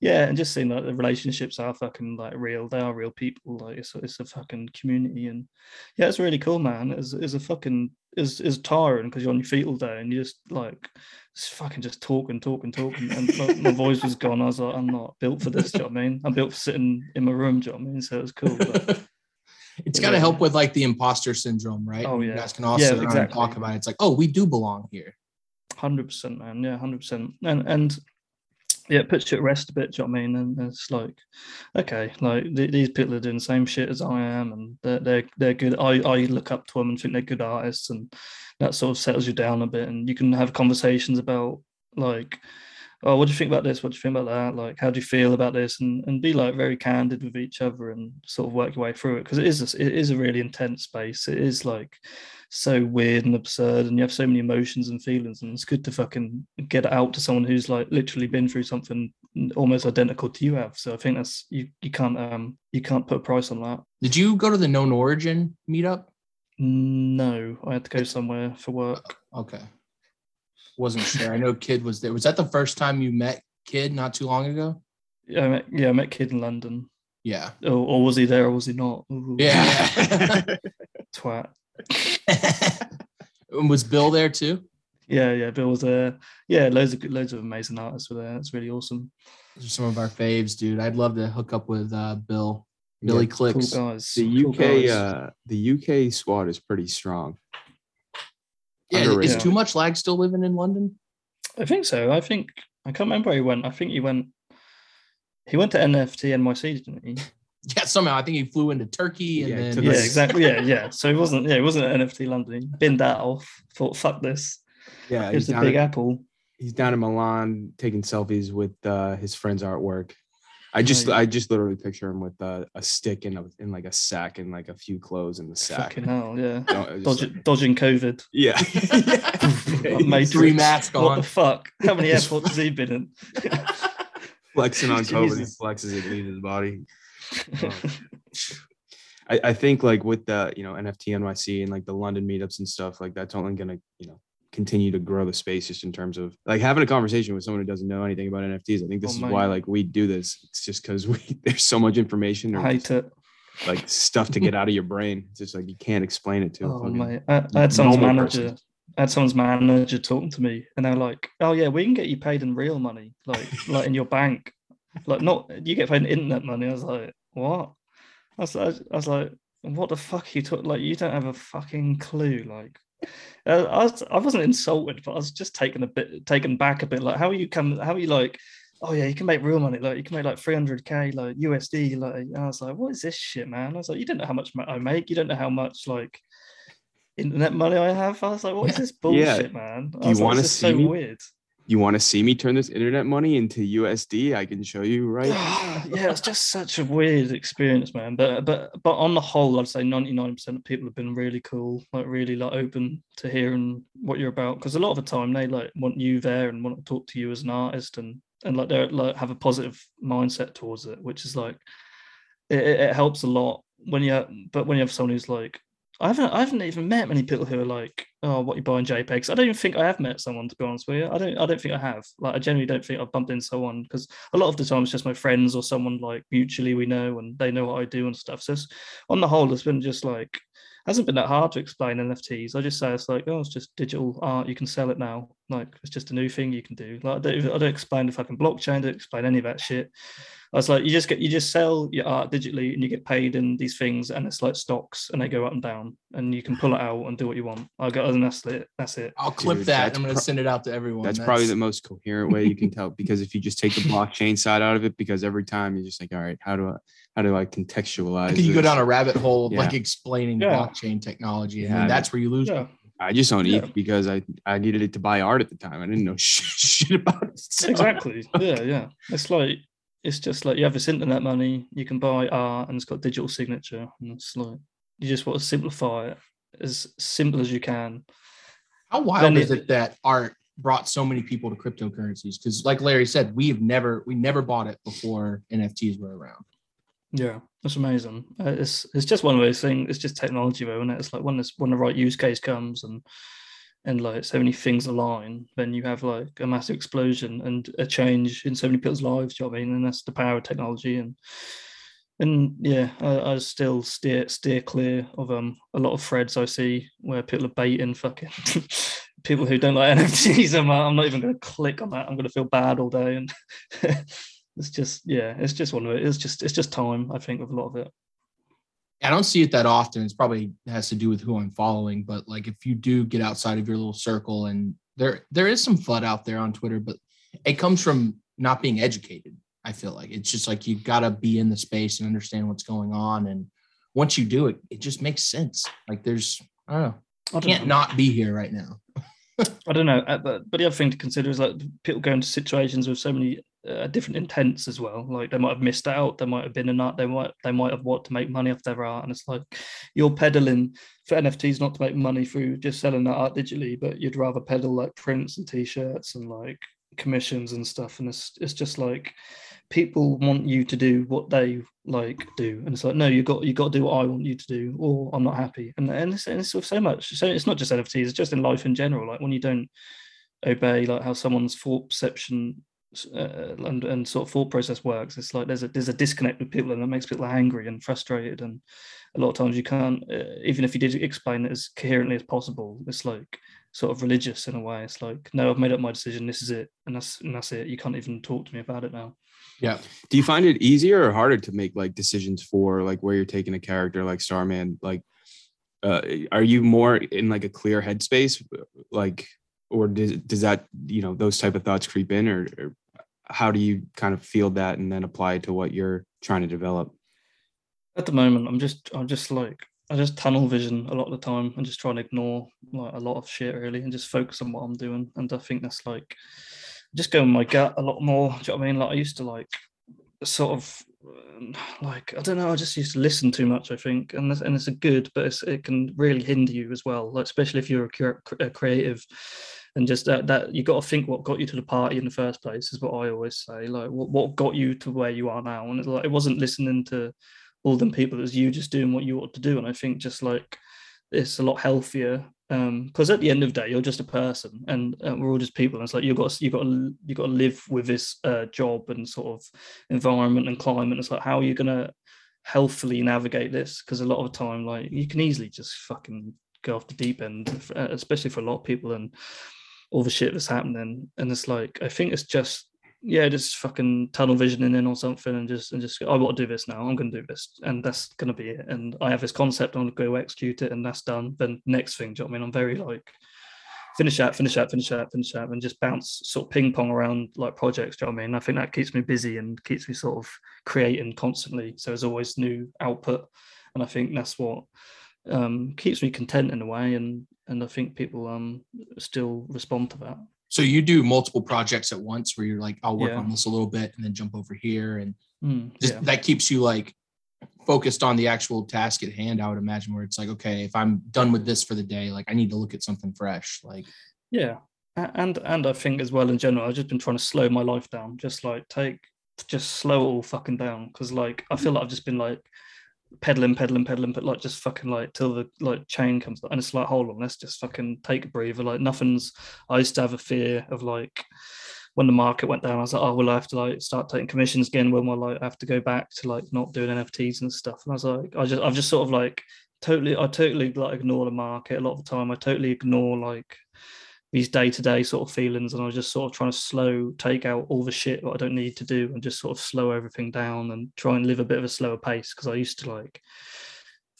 yeah, and just seeing like the relationships are fucking like real. They are real people. Like it's, it's a fucking community, and yeah, it's really cool, man. It's, it's a fucking is is tiring because you're on your feet all day and you just like just fucking just talk and talk and talk and, and my, voice was gone. I was like, I'm not built for this. Do you know what I mean? I'm built for sitting in my room. Do you know what I mean? So it was cool. But it's got to help with like the imposter syndrome, right? Oh, You yeah. guys can also Yeah, sit around and exactly. talk about it. It's like, oh, we do belong here. Hundred percent, man. Yeah, hundred percent. And and yeah, it puts you at rest a bit. Do you know what I mean? And it's like, okay, like th- these people are doing the same shit as I am, and they're they're they're good. I I look up to them and think they're good artists, and that sort of settles you down a bit, and you can have conversations about like. Oh, what do you think about this? What do you think about that? Like, how do you feel about this? And and be like very candid with each other and sort of work your way through it because it is a, it is a really intense space. It is like so weird and absurd and you have so many emotions and feelings and it's good to fucking get it out to someone who's like literally been through something almost identical to you have so i think that's you you can't um you can't put a price on that Did you go to the Known Origin meetup? no i had to go somewhere for work Okay. Wasn't sure. I know Kid was there. Was that the first time you met Kid not too long ago? yeah i met, yeah, I met kid in london Yeah. or, or was he there or was he not Ooh, Yeah. twat And was Bill there too? yeah yeah bill was there yeah loads of loads of amazing artists were there That's really awesome Those are some of our faves, dude. I'd love to hook up with uh, Bill. Billy Yeah, cool Clicks. guys the cool UK guys. uh the UK squad is pretty strong. Yeah, is. Too Much Lag still living in London? I think so. I think I can't remember where he went. I think he went. He went to NFT NYC, didn't he? Yeah, somehow I think he flew into Turkey and Yeah, then Yeah, exactly. Yeah, yeah. So he wasn't. Yeah, he wasn't at NFT London. He binned that off. Thought, fuck this. Yeah, Here's he's the down, Big in, Apple. he's down in Milan taking selfies with uh, his friend's artwork. I just. I just literally picture him with uh, a stick and a, in like a sack and like a few clothes in the sack. Fucking hell. Yeah. You know, it was just Dodging, like- dodging COVID. yeah. Matrix. Three masks on. What the fuck? How many airports has he been in? flexing on COVID, he flexes it leaves his body. I, I think like with the you know NFT NYC and like the London meetups and stuff like that's only gonna you know continue to grow the space just in terms of like having a conversation with someone who doesn't know anything about NFTs. I think this Oh, is why like we do this. It's just because we there's so much information or it. like stuff to get out of your brain. It's just like you can't explain it to. Oh mate, I, I had someone's manager. person. I had someone's manager talking to me, and they're like, "Oh yeah, we can get you paid in real money, like like in your bank, like not you get paid in internet money." I was like, "What?" I was, I was like, "What the fuck are you talking? Like you don't have a fucking clue." Like, uh, I was I wasn't insulted, but I was just taken a bit taken back a bit. Like, how are you come? How are you like? Oh yeah, you can make real money. Like you can make like 300k like USD. Like and I was like, what is this shit, man? I was like, you don't know how much I make. You don't know how much like internet money I have. I was like, what is this Yeah. bullshit, man? I Do you like, wanna see so me? weird. You want to see me turn this internet money into USD? I can show you right. yeah, it's just such a weird experience, man. But but but on the whole, I'd say ninety nine percent of people have been really cool, like really like open to hearing what you're about. Because a lot of the time they like want you there and want to talk to you as an artist and and like they like have a positive mindset towards it, which is like it, it helps a lot when you. But when you have someone who's like, I haven't I haven't even met many people who are like, oh, what you buying JPEGs? I don't even think I have met someone to be honest with you. I don't I don't think I have. Like I generally don't think I've bumped into someone because a lot of the time it's just my friends or someone like mutually we know and they know what I do and stuff. So on the whole, it's been just like hasn't been that hard to explain NFTs. I just say it's like, oh, it's just digital art. You can sell it now. Like it's just a new thing you can do. Like I don't, I don't explain the fucking blockchain. I don't explain any of that shit. I was like, you just get you just sell your art digitally and you get paid in these things and it's like stocks and they go up and down and you can pull it out and do what you want. I got and oh, that's it. That's it. I'll clip Dude, that. that's I'm gonna pro- send it out to everyone. That's, probably the most coherent way you can tell because if you just take the blockchain side out of it, because every time you're just like, all right, how do I how do I contextualize? Can you go down a rabbit hole of like explaining Yeah. blockchain technology, and Yeah. then that's where you lose. Yeah. I just own Yeah. ETH because I I needed it to buy art at the time. I didn't know shit about it. So- exactly yeah yeah it's like it's just like you have this internet money you can buy art and it's got digital signature and it's like you just want to simplify it as simple as you can How wild Then is it- it that art brought so many people to cryptocurrencies? Because, like Larry said, we've never we never bought it before NFTs were around. yeah that's amazing Uh, it's it's just one of those things it's just technology though and it's like when this when the right use case comes and and like so many things align then you have like a massive explosion and a change in so many people's lives you know what i mean and that's the power of technology and and yeah, I, I still steer steer clear of um a lot of threads I see where people are baiting fucking people who don't like NFTs. I'm, I'm not even going to click on that. I'm going to feel bad all day, and it's just yeah, it's just one of it. It's just it's just time. I think with a lot of it. I don't see it that often. It's probably has to do with who I'm following, but like if you do get outside of your little circle and there there is some FUD out there on Twitter, but it comes from not being educated. I feel like it's just like you've gotta be in the space and understand what's going on. And once you do it, it just makes sense. Like there's I don't know. I Can't know. not be here right now. I don't know, uh, but but the other thing to consider is like people go into situations with so many uh, different intents as well. Like they might have missed out, they might have been in art, they might they might have wanted to make money off their art, and it's like you're peddling for NFTs not to make money through just selling that art digitally, but you'd rather peddle like prints and t-shirts and like commissions and stuff, and it's it's just like people want you to do what they like do. And it's like no you got you got to do what i want you to do or i'm not happy. And and it's, and it's so much. So it's not just nfts it's just in life in general. Like when you don't obey like how someone's thought perception uh, and, and sort of thought process works. It's like there's a there's a disconnect with people and that makes people angry and frustrated and a lot of times you can't uh, even if you did explain it as coherently as possible it's like sort of religious in a way. It's like no i've made up my decision. This is it and that's and that's it. You can't even talk to me about it now. Yeah. Do you find it easier or harder to make like decisions for like where you're taking a character like Starman? Like, uh, are you more in like a clear headspace, like, or does does that you know those type of thoughts creep in, or, or how do you kind of feel that and then apply it to what you're trying to develop? at the moment i'm just i'm just like i just tunnel vision a lot of the time and just try and ignore like a lot of shit really and just focus on what i'm doing and i think that's like just go with my gut a lot more do you know what i mean like i used to like sort of Um, like i don't know i just used to listen too much i think and and it's a good but it can really hinder you as well like especially if you're a creative and just that, that you got to think what got you to the party in the first place is what i always say like what, what got you to where you are now and it's like it wasn't listening to all them people. It was you just doing what you ought to do. And I think just like it's a lot healthier because at the end of the day, you're just a person, and uh, we're all just people. And it's like you've got you got to you got to live with this uh, job and sort of environment and climate. It's like how are you gonna healthily navigate this? Because a lot of time, like you can easily just fucking go off the deep end, uh, especially for a lot of people and all the shit that's happening. And it's like I think it's just yeah, just fucking tunnel visioning in or something, and just and just I want to do this now. I'm going to do this, and that's going to be it. And I have this concept. I'm going to go execute it, and that's done. Then next thing, do you know I mean? I'm very like finish that, finish that, finish that, finish that, and just bounce sort of ping pong around like projects. Do you know what I mean? I think that keeps me busy and keeps me sort of creating constantly. So there's always new output, and I think that's what um, keeps me content in a way. And and I think people um still respond to that. So you do multiple projects at once where you're like, I'll work Yeah. on this a little bit and then jump over here. And Mm, just yeah. that keeps you like focused on the actual task at hand, I would imagine, where it's like, okay, if I'm done with this for the day, like I need to look at something fresh. Like, Yeah, and and I think as well in general, I've just been trying to slow my life down. Just like take, just slow it all fucking down. Because like I feel like I've just been like pedaling, pedaling, pedaling, but like just fucking like till the like chain comes. And it's like, hold on, let's just fucking take a breather. Like nothing's. I used to have a fear of like when the market went down. I was like, oh, will I have to like start taking commissions again? Will my like have to go back to like not doing NFTs and stuff? And I was like, I just, I've just sort of like totally, I totally like ignore the market a lot of the time. I totally ignore like these day to day sort of feelings, and I was just sort of trying to slow, take out all the shit that I don't need to do, and just sort of slow everything down and try and live a bit of a slower pace. Because I used to like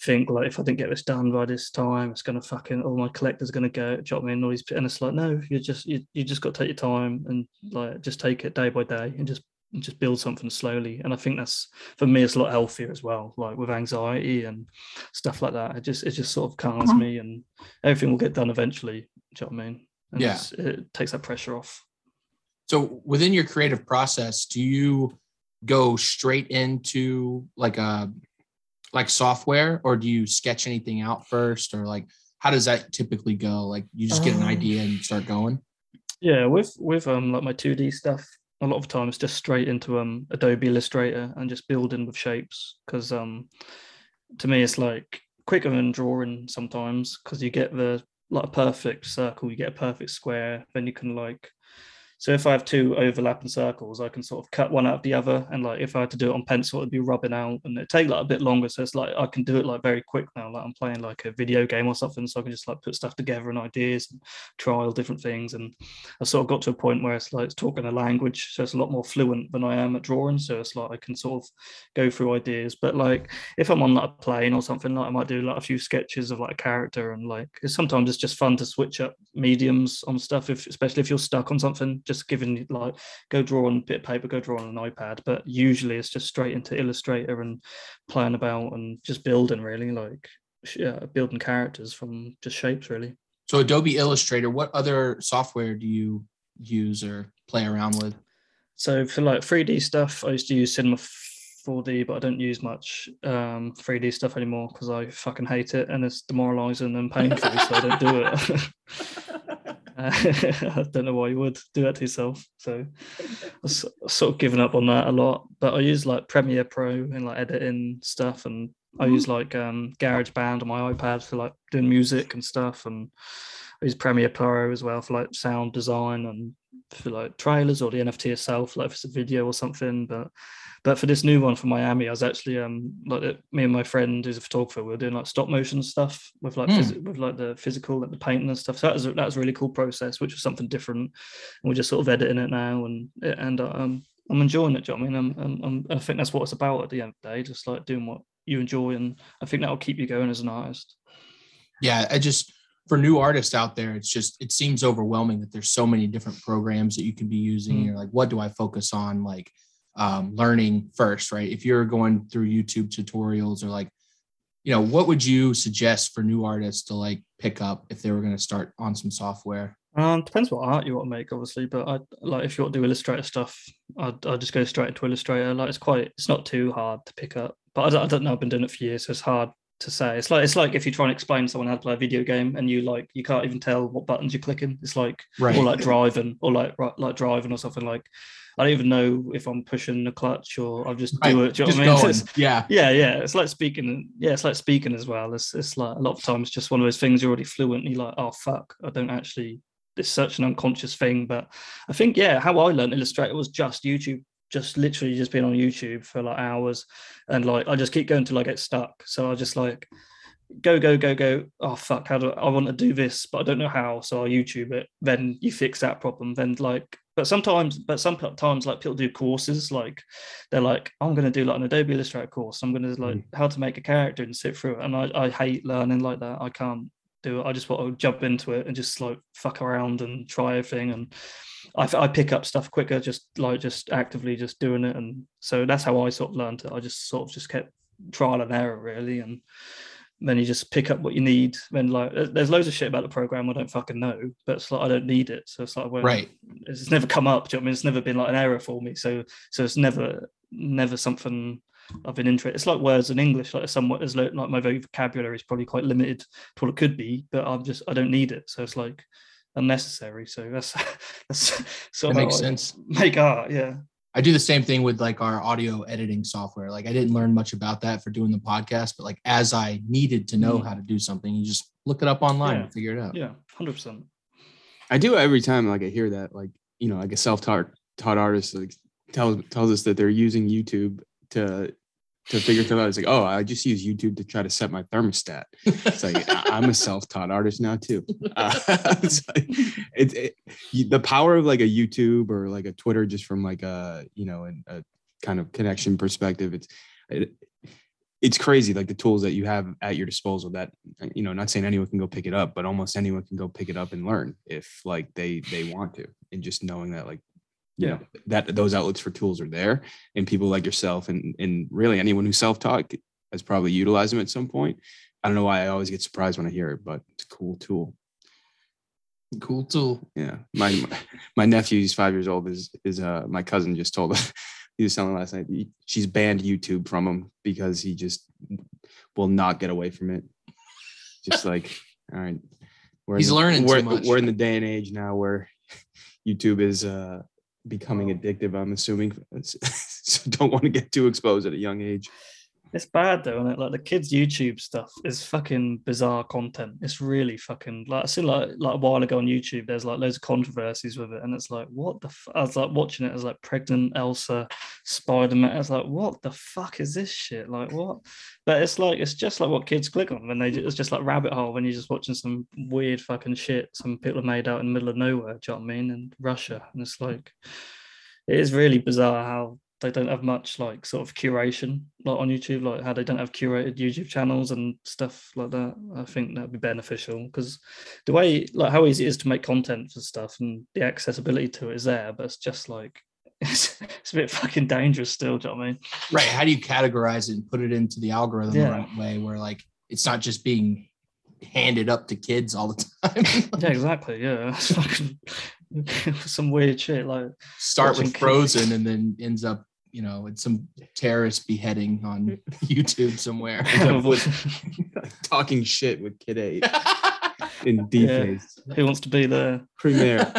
think like if I didn't get this done by this time, it's gonna fucking all my collectors gonna go. Do you know what I mean? All these, and it's like no, you just you, you just got to take your time and like just take it day by day and just and just build something slowly. And I think that's for me, it's a lot healthier as well. Like with anxiety and stuff like that, it just it just sort of calms uh-huh. me, and everything will get done eventually. Do you know what I mean? And Yeah. it takes that pressure off. so within your creative process, do you go straight into like a like software or do you sketch anything out first or like how does that typically go? Like you just get an Um, idea and start going? Yeah, with with um like my 2D stuff, a lot of times just straight into um Adobe Illustrator and just building with shapes because um to me it's like quicker than drawing sometimes because you get the like a perfect circle, you get a perfect square, then you can like so if I have two overlapping circles, I can sort of cut one out of the other. And like if I had to do it on pencil, it'd be rubbing out and it'd take like a bit longer. So it's like I can do it like very quick now. Like I'm playing like a video game or something. So I can just like put stuff together and ideas and trial different things. And I sort of got to a point where it's like it's talking a language. So it's a lot more fluent than I am at drawing. So it's like I can sort of go through ideas. But like if I'm on like a plane or something, like I might do like a few sketches of like a character and like sometimes it's just fun to switch up mediums on stuff, if especially if you're stuck on something, just giving like go draw on a bit of paper, go draw on an iPad. But usually it's just straight into Illustrator and playing about and just building really like yeah, building characters from just shapes really. So Adobe Illustrator, what other software do you use or play around with? So for like 3D stuff, I used to use Cinema 4D, but I don't use much um, 3D stuff anymore because I fucking hate it and it's demoralizing and painful, so I don't do it. Uh, I don't know why you would do that to yourself. So I've sort of given up on that a lot. But I use like Premiere Pro and like editing stuff, and I use like um, GarageBand on my iPad for like doing music and stuff, and use Premiere Pro as well for like sound design and for like trailers or the NFT itself, like if it's a video or something. But but for this new one for Miami, I was actually um like me and my friend who's a photographer, we were doing like stop motion stuff with like Hmm. phys- with like the physical, like the painting and stuff. So that was that was a really cool process, which was something different. And we're just sort of editing it now, and and um I'm enjoying it. Do you know I mean? I'm, I'm, I'm, I think that's what it's about at the end of the day, just like doing what you enjoy, and I think that will keep you going as an artist. Yeah, I just for new artists out there, it's just it seems overwhelming that there's so many different programs that you can be using. Mm. You're like, what do I focus on? Like um, learning first, right? If you're going through YouTube tutorials or like, you know, what would you suggest for new artists to like pick up if they were going to start on some software? Um, depends what art you want to make, obviously. But I like if you want to do Illustrator stuff, I'd, I'd just go straight into Illustrator. Like it's quite, it's not too hard to pick up. But I don't, I don't know. I've been doing it for years, so it's hard to say. It's like it's like if you try and explain to someone how to play a video game and you like you can't even tell what buttons you're clicking. It's like Right. or like driving or like like driving or something like. I don't even know if I'm pushing the clutch or I'll just do Right, it. Do you know what I mean? Yeah. yeah, yeah. It's like speaking. Yeah, it's like speaking as well. It's it's like a lot of times just one of those things you're already fluent. And you're like, oh fuck, I don't actually. It's such an unconscious thing, but I think yeah, how I learned Illustrator was just YouTube, just literally just being on YouTube for like hours, and like I just keep going till I get stuck. So I just like go go go go. Oh fuck, how do I, I want to do this, but I don't know how. So I YouTube it. Then you fix that problem. Then like but sometimes but sometimes like people do courses like they're like i'm going to do like an adobe illustrator course i'm going to like hmm. how to make a character and sit through it and I, I hate learning like that i can't do i just want to jump into it and just like fuck around and try everything and I, I pick up stuff quicker just like just actively just doing it and so that's how i sort of learned it i just sort of just kept trial and error really and then you just pick up what you need. Then like there's loads of shit about the program I don't fucking know, but it's like I don't need it. So it's like well, Right. It's never come up. Do you know what I mean? It's never been like an error for me. So so it's never never something I've been interested. It's like words in English. Like somewhat as like my vocabulary is probably quite limited to what it could be, but I'm just I don't need it. So it's like unnecessary. So that's that's That sort of makes sense. Make art, yeah. I do the same thing with like our audio editing software. Like I didn't learn much about that for doing the podcast, but like as I needed to know Mm. how to do something, you just look it up online Yeah. and figure it out. Yeah, hundred percent. I do every time like I hear that like you know like a self-taught taught artist like tells tells us that they're using YouTube to to figure stuff out. It's like oh I just use YouTube to try to set my thermostat. It's like I'm a self-taught artist now too. Uh, it's like it's it, the power of like a YouTube or like a Twitter just from like a you know an- a kind of connection perspective. It's it, it's crazy like the tools that you have at your disposal that you know not saying anyone can go pick it up but almost anyone can go pick it up and learn if like they they want to and just knowing that like you Yeah. know that those outlets for tools are there. And people like yourself and and really anyone who's self-taught has probably utilized them at some point. I don't know why i always get surprised when i hear it but it's a cool tool. Cool tool. yeah. My my- my nephew he's five years old is is uh my cousin just told us he was telling last night he- she's banned youtube from him because he just will not get away from it. Just like all right we're He's the- learning we're, we're in the day and age now where youtube is uh becoming addictive i'm assuming. So don't want to get too exposed at a young age It's bad though, it? Like the kids' YouTube stuff is fucking bizarre content. It's really fucking like I seen like like a while ago on YouTube. There's like loads of controversies with it, and it's like what the. F-? I was like watching it as like pregnant Elsa, Spider Man. I was like, what the fuck is this shit? Like what? But it's like it's just like what kids click on when they. It's just like rabbit hole when you're just watching some weird fucking shit some people have made out in the middle of nowhere. Do you know what I mean? And Russia, and it's like it is really bizarre how they don't have much like sort of curation like on YouTube, like how they don't have curated YouTube channels and stuff like that. I think that'd be beneficial because the way like how easy it is to make content for stuff and the accessibility to it is there, but it's just like it's, it's a bit fucking dangerous still. Do you know what I mean? Right. How do you categorize it and put it into the algorithm Yeah. the right way where like it's not just being handed up to kids all the time? Yeah, exactly. Yeah, it's fucking some weird shit. Like Start with kids. Frozen and then ends up, you know, it's some terrorist beheading on YouTube somewhere. talking shit with kid A in deface who wants to be the premier?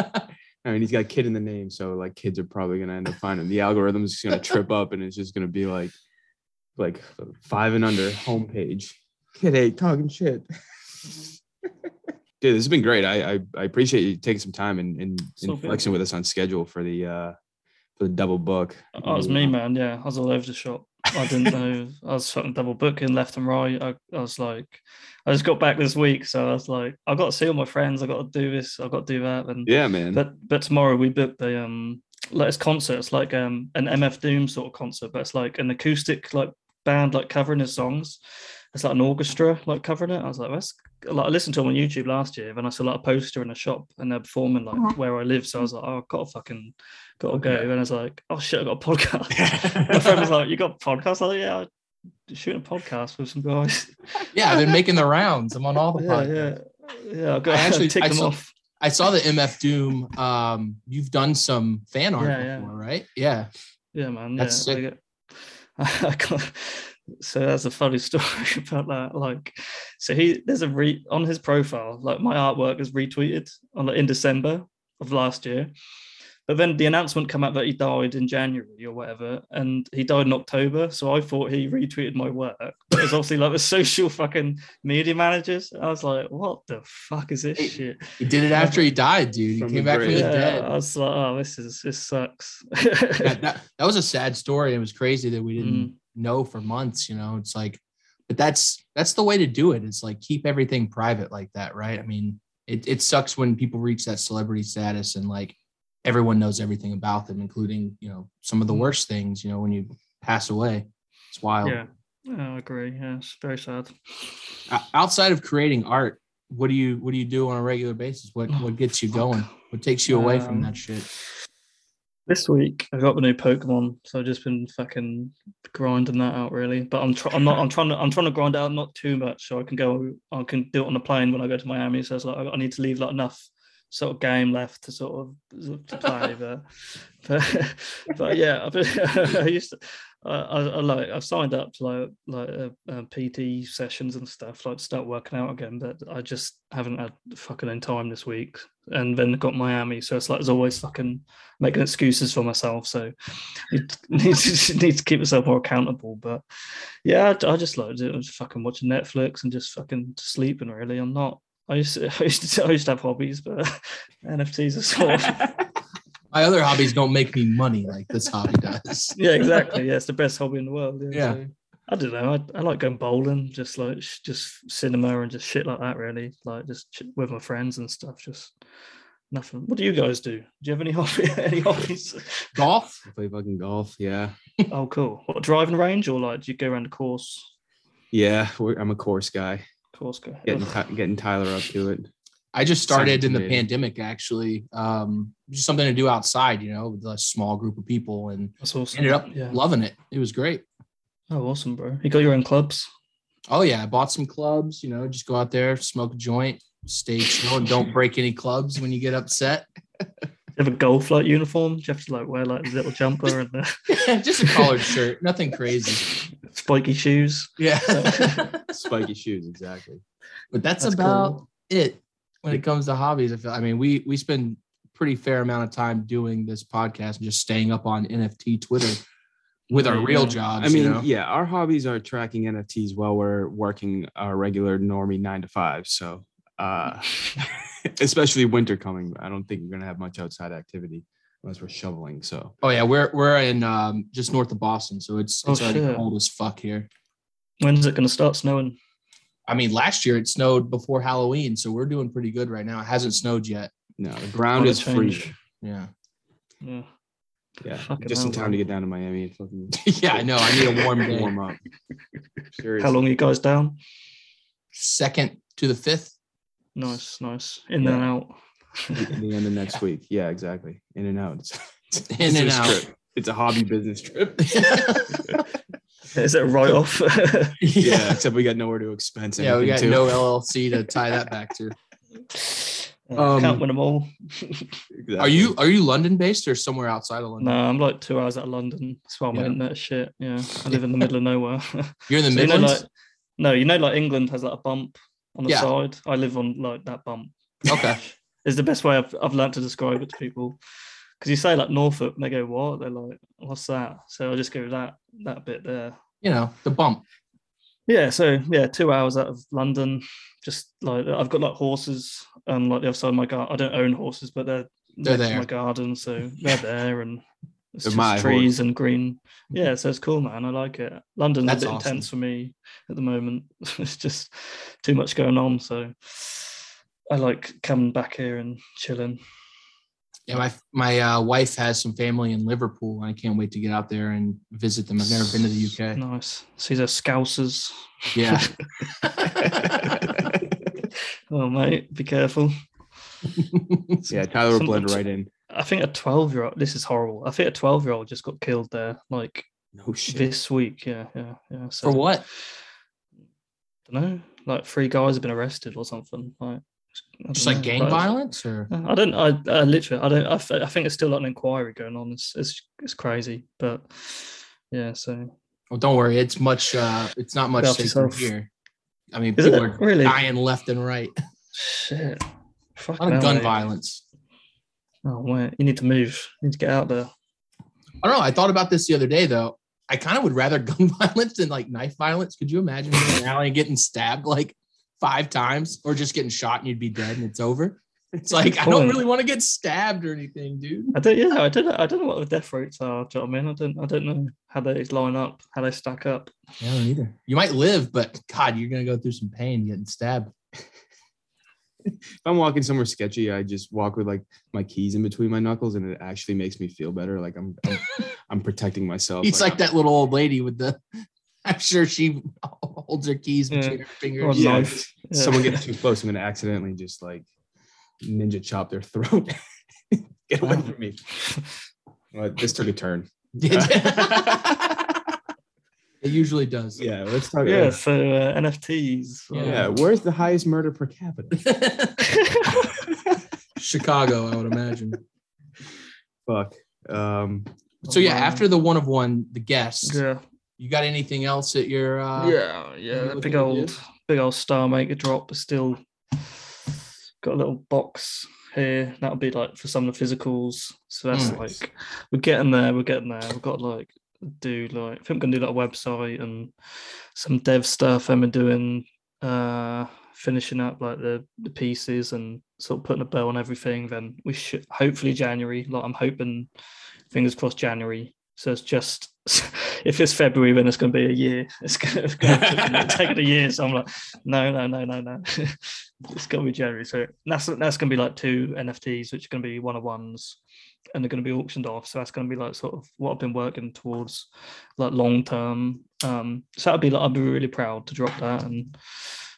I mean, he's got kid in the name, so like kids are probably gonna end up finding the algorithm's just gonna trip up, and it's just gonna be like, like five and under homepage. Kid A talking shit. Dude, this has been great. I I, I appreciate you taking some time and and, So and flexing with us on schedule for the uh for the double book. Oh, it was me, man. Yeah, I was all over the shop. I didn't know. I was fucking double booking left and right. I, I was like, I just got back this week, so I was like, I got to see all my friends. I got to do this. I got to do that. And Yeah, man. but but tomorrow we booked the um it's concert. It's like um an MF Doom sort of concert, but it's like an acoustic like band like covering his songs. It's like an orchestra like covering it. I was like, that's like I listened to them on YouTube last year, and I saw like a poster in a shop, and they're performing like where I live. So I was like, oh, I've got to fucking got to go. And I was like, oh shit, I got a podcast. My friend was like, you got a podcast? I was like, yeah, I'm shooting a podcast with some guys. yeah, I've been making the rounds. I'm on all the yeah, podcasts. yeah, yeah. I got I actually- actually tick I them saw- off. I saw the MF Doom. Um, you've done some fan art Yeah, yeah. before, right? Yeah. Yeah, man. That's yeah, I sick. get- I got, so that's a funny story about that. Like, so he there's a re on his profile. Like my artwork is retweeted on like, in December of last year, but then the announcement came out that he died in January or whatever, and he died in October. So I thought he retweeted my work. But it was obviously like the social fucking media managers. I was like, what the fuck is this Hey, shit? He did it after he died, dude. He From came the back from the Yeah, dead. I was like, oh, this is this sucks. Yeah, that, that was a sad story. It was crazy that we didn't Mm. Know for months, you know. It's like, but that's that's the way to do it. It's like keep everything private like that, right? I mean, it, it sucks when people reach that celebrity status and like everyone knows everything about them, including, you know, some of the Mm. worst things, you know, when you pass away. It's wild. Yeah, I agree. Yeah, it's very sad. Outside of creating art, what do you what do you do on a regular basis? What what gets you going? What takes you away from Um, that shit? This week I got the new Pokemon, so I've just been fucking grinding that out really. But I'm trying. I'm not. I'm trying to. I'm trying to grind out not too much, so I can go. I can do it on a plane when I go to Miami. So it's like I need to leave like enough sort of game left to sort of to play. but, but but yeah, I used to. I, I, I like I've signed up to like like uh, uh, PT sessions and stuff like to start working out again, but I just haven't had fucking any time this week. And then got Miami, so it's like there's always fucking making excuses for myself. So you need to, need to keep yourself more accountable. But yeah, I, I just like do- just fucking watching Netflix and just fucking sleeping. Really, I'm not. I used to, I used to, I used to have hobbies, but NFTs are sort of My other hobbies don't make me money like this hobby does. yeah, exactly. Yeah, it's the best hobby in the world. Yeah. Yeah. I don't know. I, I like going bowling, just like just cinema and just shit like that. Really, like just with my friends and stuff. Just nothing. What do you guys do? Do you have any hobby, any hobbies? Golf? I play fucking golf. Yeah. oh, cool. What driving range or like do you go around the course? Yeah. We're, I'm a course guy. Course go. Getting getting Tyler up to it. I just started in the pandemic actually. Um, just something to do outside, you know, with a small group of people and That's awesome. ended up Yeah. loving it. It was great. Oh, awesome, bro. You got your own clubs. Oh yeah, I bought some clubs, you know, just go out there, smoke a joint, stay chill, and don't break any clubs when you get upset. You have a golf like uniform. Do you have to like wear like a little jumper and the just a collared shirt, nothing crazy. spiky shoes? Yeah. Spiky shoes. Exactly. but that's, That's about cool. it when it comes to hobbies. I feel I mean, we we spend pretty fair amount of time doing this podcast and just staying up on NFT Twitter with our real yeah. jobs. I mean, you know? yeah, our hobbies are tracking NFTs while we're working our regular normie nine to five. So, uh, especially winter coming, I don't think we're gonna have much outside activity unless we're shoveling. So, Oh yeah, we're we're in um, just north of Boston, so it's Oh, it's already shit. cold as fuck here. When's it going to start snowing? I mean, last year it snowed before Halloween, so we're doing pretty good right now. It hasn't snowed yet. no, the ground is free. Yeah, Yeah. Yeah, Fucking just in hell, time to get down to Miami fucking yeah, I know. I need a warm day. warm up. Seriously. How long are you guys down? Second to the fifth. Nice, nice. In Yeah. and out. At the end of next week. Yeah, exactly. In and out. It's, it's In and out. trip. It's a hobby business trip. Is it a write off? Yeah, except we got nowhere to expense yeah, we got to. no LLC to tie that back to. Um, Can't win them all. Are you are you London based or somewhere outside of London? No, I'm like two hours out of London. That's why my Yeah. internet is shit. Yeah, I live in the middle of nowhere. You're in the So you know, like, no, you know, like England has like a bump on the Yeah. side. I live on like that bump. okay. Is the best way I've I've learned to describe it to people. Because you say like Norfolk, and they go, "What?" They're like, "What's that?" So I just go that that bit there. You know the bump. Yeah, so yeah, two hours out of London. Just like I've got like horses and like the other side of my garden. I don't own horses, but they're, They're next to my garden, so they're there and it's They're just my trees and green. Yeah, so it's cool, man. I like it. London's That's a bit awesome. intense for me at the moment. it's just too much going on, so I like coming back here and chilling. Yeah, my my uh, wife has some family in Liverpool. And I can't wait to get out there and visit them. I've never been to the UK. Nice. See those scousers. Yeah. Oh mate, be careful. Yeah, Tyler will blend right in. I think a 12 year old, this is horrible. I think a 12 year old just got killed there, like No shit. this week. Yeah, yeah, yeah. So, For what? I don't know. Like three guys have been arrested or something. Like, I Just like know, gang violence or I don't. I, I literally. I don't. I, I think it's still like an inquiry going on. It's it's it's crazy, but yeah. So well, don't worry, it's much uh it's not much Help safer yourself. here. I mean, Is people it are really? dying left and right. shit. A Fucking lot of gun mate. violence. Oh wait, you need to move. You need to get out there. I don't know. I thought about this the other day though. I kind of would rather gun violence than like knife violence. Could you imagine being in an alley getting stabbed like five times or just getting shot and you'd be dead and it's over? It's like I don't really want to get stabbed or anything, dude. I don't. Yeah, I don't. know- I don't know what the death rates are. Do you know what I mean? I don't. I don't know how they line up, how they stack up. I don't either. You might live, but God, you're gonna go through some pain getting stabbed. If I'm walking somewhere sketchy, I just walk with like my keys in between my knuckles, and it actually makes me feel better. Like I'm, I'm, I'm protecting myself. He's like I'm- that little old lady with the. I'm sure she holds her keys Yeah. between her Or a fingers. Yeah. knife. Yeah. Someone gets too close, I'm gonna accidentally just like ninja chop their throat. Get away from me. Well, this took a turn. it usually does. Yeah, let's talk. Yeah, so uh, NFTs. Yeah. yeah. Where's the highest murder per capita? Chicago, I would imagine. Fuck. Um, So yeah, wow. after the one of one, the guest, Yeah, you got anything else at your uh yeah, yeah. that Big old, big old Star Maker drop is still got a little box here. That'll be like for some of the physicals. So that's Nice. like we're getting there. We're getting there. We've got like do like I think I'm gonna do like a website and some dev stuff. I'm doing uh finishing up like the the pieces and sort of putting a bow on everything. Then we should hopefully January. Like I'm hoping, fingers crossed January. So it's just if it's February, then it's going to be a year. It's going to take it a year. So I'm like, no, no, no, no, no. it's going to be January. So that's that's going to be like two NFTs, which are going to be one of ones, and they're going to be auctioned off. So that's going to be like sort of what I've been working towards, like long term. Um, so that'd be like I'd be really proud to drop that, and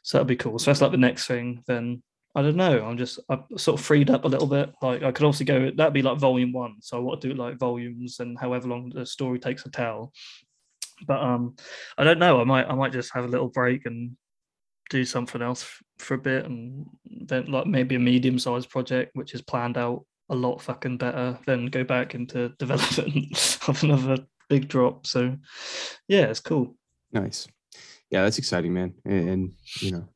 so that'd be cool. So that's like the next thing. Then I don't know. I'm just I've sort of freed up a little bit. Like I could also go. That'd be like volume one. So I want to do like volumes and however long the story takes to tell. But um, I don't know. I might I might just have a little break and do something else for a bit, and then like maybe a medium sized project which is planned out a lot fucking better. Then go back into development of another big drop. So yeah, it's cool. nice. Yeah, that's exciting, man. And, and, you know,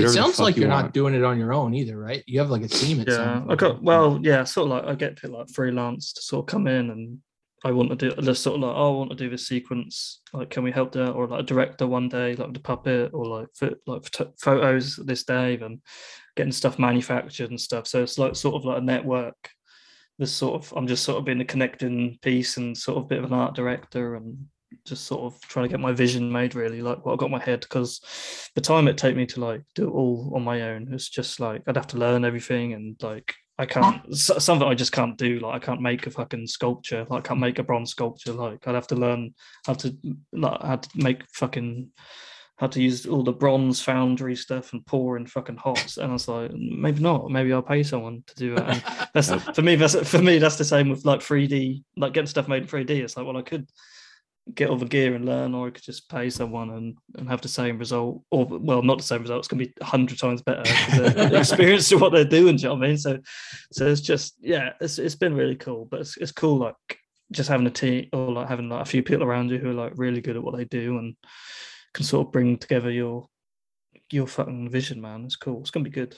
do It sounds like you you're want. not doing it on your own either, right? You have like a team. It yeah sounds i like. got uh, well yeah sort of like i get to like freelance to sort of come in and i want to do just sort of like oh, i want to do this sequence like can we help that or like a director one day like the puppet or like pho- like photo- photos this day and getting stuff manufactured and stuff so it's like sort of like a network this sort of i'm just sort of being a connecting piece and sort of bit of an art director and just sort of trying to get my vision made really like what i got in my head because the time it take me to like do it all on my own it's just like i'd have to learn everything and like i can't something i just can't do like i can't make a fucking sculpture like i can't make a bronze sculpture like i'd have to learn how to like how to make fucking how to use all the bronze foundry stuff and pour in fucking hots and i was like maybe not. Maybe i'll pay someone to do that. And that's for me that's for me that's the same with like 3d like getting stuff made in 3d it's like well i could get all the gear and learn, or I could just pay someone and, and have the same result, or well, not the same result. It's going to be a hundred times better experience they're to what they're doing. Do you know what I mean? So, so it's just yeah, it's it's been really cool. But it's it's cool like just having a team or like having like a few people around you who are like really good at what they do and can sort of bring together your your fucking vision, man. It's cool. It's gonna be good.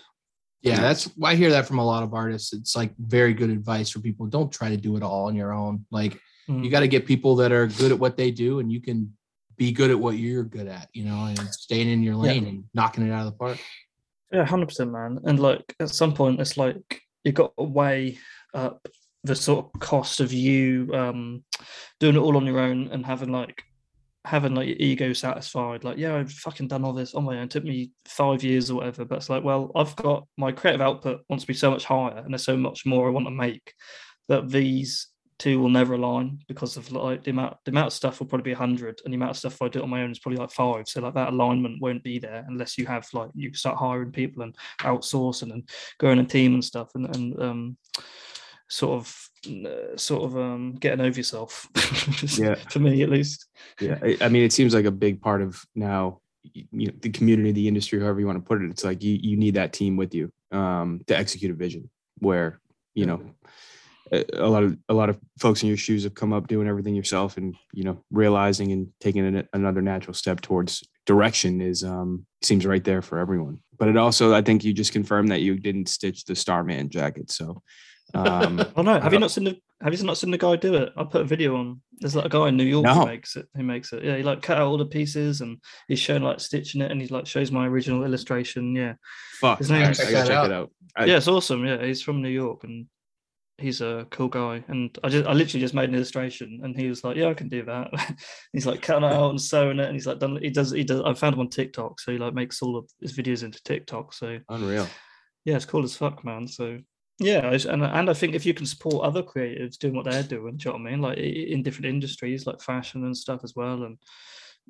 Yeah, that's I hear that from a lot of artists. It's like very good advice for people. Don't try to do it all on your own. Like Mm. you got to get people that are good at what they do, and you can be good at what you're good at. You know, and staying in your lane and knocking it out of the park. Yeah, hundred percent, man. And like at some point, it's like you got to weigh up the sort of cost of you um, doing it all on your own and having like having like your ego satisfied. Like, yeah, I've fucking done all this on my own. It took me five years or whatever. But it's like, well, I've got my creative output wants to be so much higher, and there's so much more I want to make that these two will never align because of like the amount the amount of stuff will probably be 100 and the amount of stuff I do on my own is probably like five. So like that alignment won't be there unless you have like you start hiring people and outsourcing and going a team and stuff and, and um sort of uh, sort of um getting over yourself. Yeah. for me at least. Yeah. I, mean it seems like a big part of now you know the community the industry however you want to put it it's like you you need that team with you um to execute a vision where you know a, a lot of a lot of folks in your shoes have come up doing everything yourself and you know realizing and taking an, another natural step towards direction is um seems right there for everyone. But it also i think you just confirmed that you didn't stitch the starman jacket so um oh no. Have you Uh, not seen the have you not seen the guy do it? I put a video on. There's like a guy in new york No. who makes it who makes it. Yeah he like cut out all the pieces and he's showing like stitching it and he like shows my original illustration. Yeah. Fuck. His I, name I is- gotta Check check that it out. I- yeah, it's awesome. Yeah, he's from New York and he's a cool guy. And I just I literally just made an illustration and he was like, Yeah, I can do that. he's like cutting it out and sewing it and he's like done he does he does I found him on TikTok, so he like makes all of his videos into TikTok. So unreal yeah, it's cool as fuck, man. So yeah, and and I think if you can support other creatives doing what they're doing, do you know what I mean? Like in different industries like fashion and stuff as well, and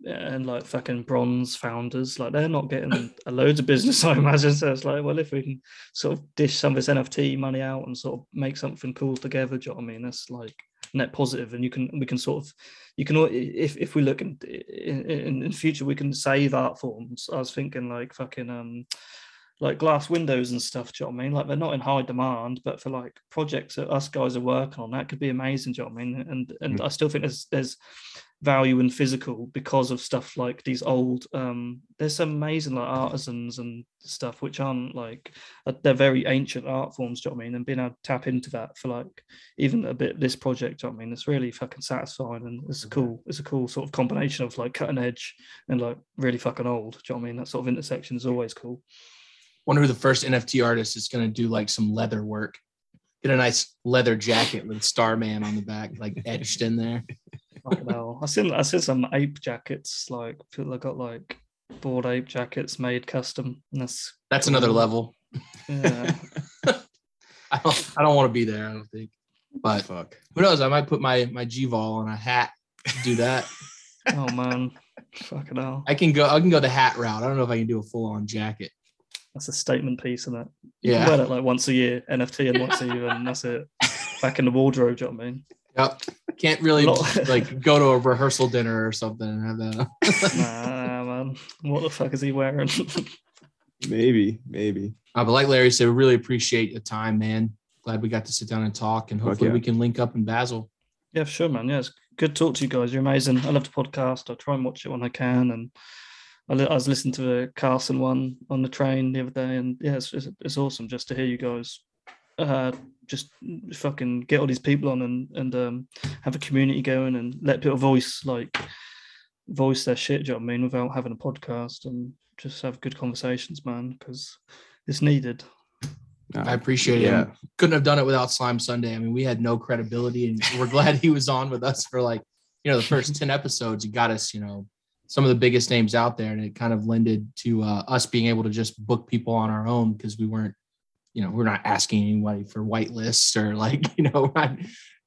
and like fucking bronze founders, like they're not getting a loads of business, I imagine. So it's like, well, if we can sort of dish some of this NFT money out and sort of make something cool together, do you know what I mean? That's like net positive, and you can we can sort of you can if if we look in in, in, future we can save art forms. I was thinking like fucking um like glass windows and stuff. Do you know what I mean? Like they're not in high demand, but for like projects that us guys are working on, that could be amazing. Do you know what I mean? And and I still think there's there's value in physical because of stuff like these old um there's some amazing like artisans and stuff which aren't like uh, they're very ancient art forms do you know what I mean? And being able to tap into that for like even a bit this project do you know what I mean? It's really fucking satisfying and it's a cool it's a cool sort of combination of like cutting edge and like really fucking old do you know what I mean? That sort of intersection is always cool. Wonder who the first NFT artist is going to do like some leather work. Get a nice leather jacket with Starman on the back, like etched in there. Fucking hell. I seen I seen some ape jackets like people that got like Bored Ape jackets made custom and that's That's another level. yeah I don't, I don't want to be there. I don't think. But Fuck. who knows? I might put my my G-Vol on a hat. Do that. oh man fucking hell I can go. I can go the hat route. I don't know if I can do a full on jacket. That's a statement piece, isn't it? You Yeah. can wear it like once a year, NFT and once a year, and that's it. Back in the wardrobe, do you know what I mean? Yep. Can't really like go to a rehearsal dinner or something and have that. Nah, man. What the fuck is he wearing? Maybe, maybe. Uh, but like Larry said, we really appreciate the time, man. Glad we got to sit down and talk, and hopefully yeah. we can link up in Basel. yeah, sure, man. Yeah, it's good to talk to you guys. You're amazing. I love the podcast. I try and watch it when I can. And I, li- I was listening to the Carson one on the train the other day. And yeah, it's, it's, it's awesome just to hear you guys uh, just fucking get all these people on and, and um, have a community going and let people voice, like, voice their shit, do you know what I mean, without having a podcast and just have good conversations, man, because it's needed. I appreciate Yeah. it. Couldn't have done it without Slime Sunday. I mean, we had no credibility, and we're glad he was on with us for like, you know, the first 10 episodes. He got us, you know, some of the biggest names out there, and it kind of lended to uh, us being able to just book people on our own because we weren't, you know, we're not asking anybody for white lists or like, you know, not,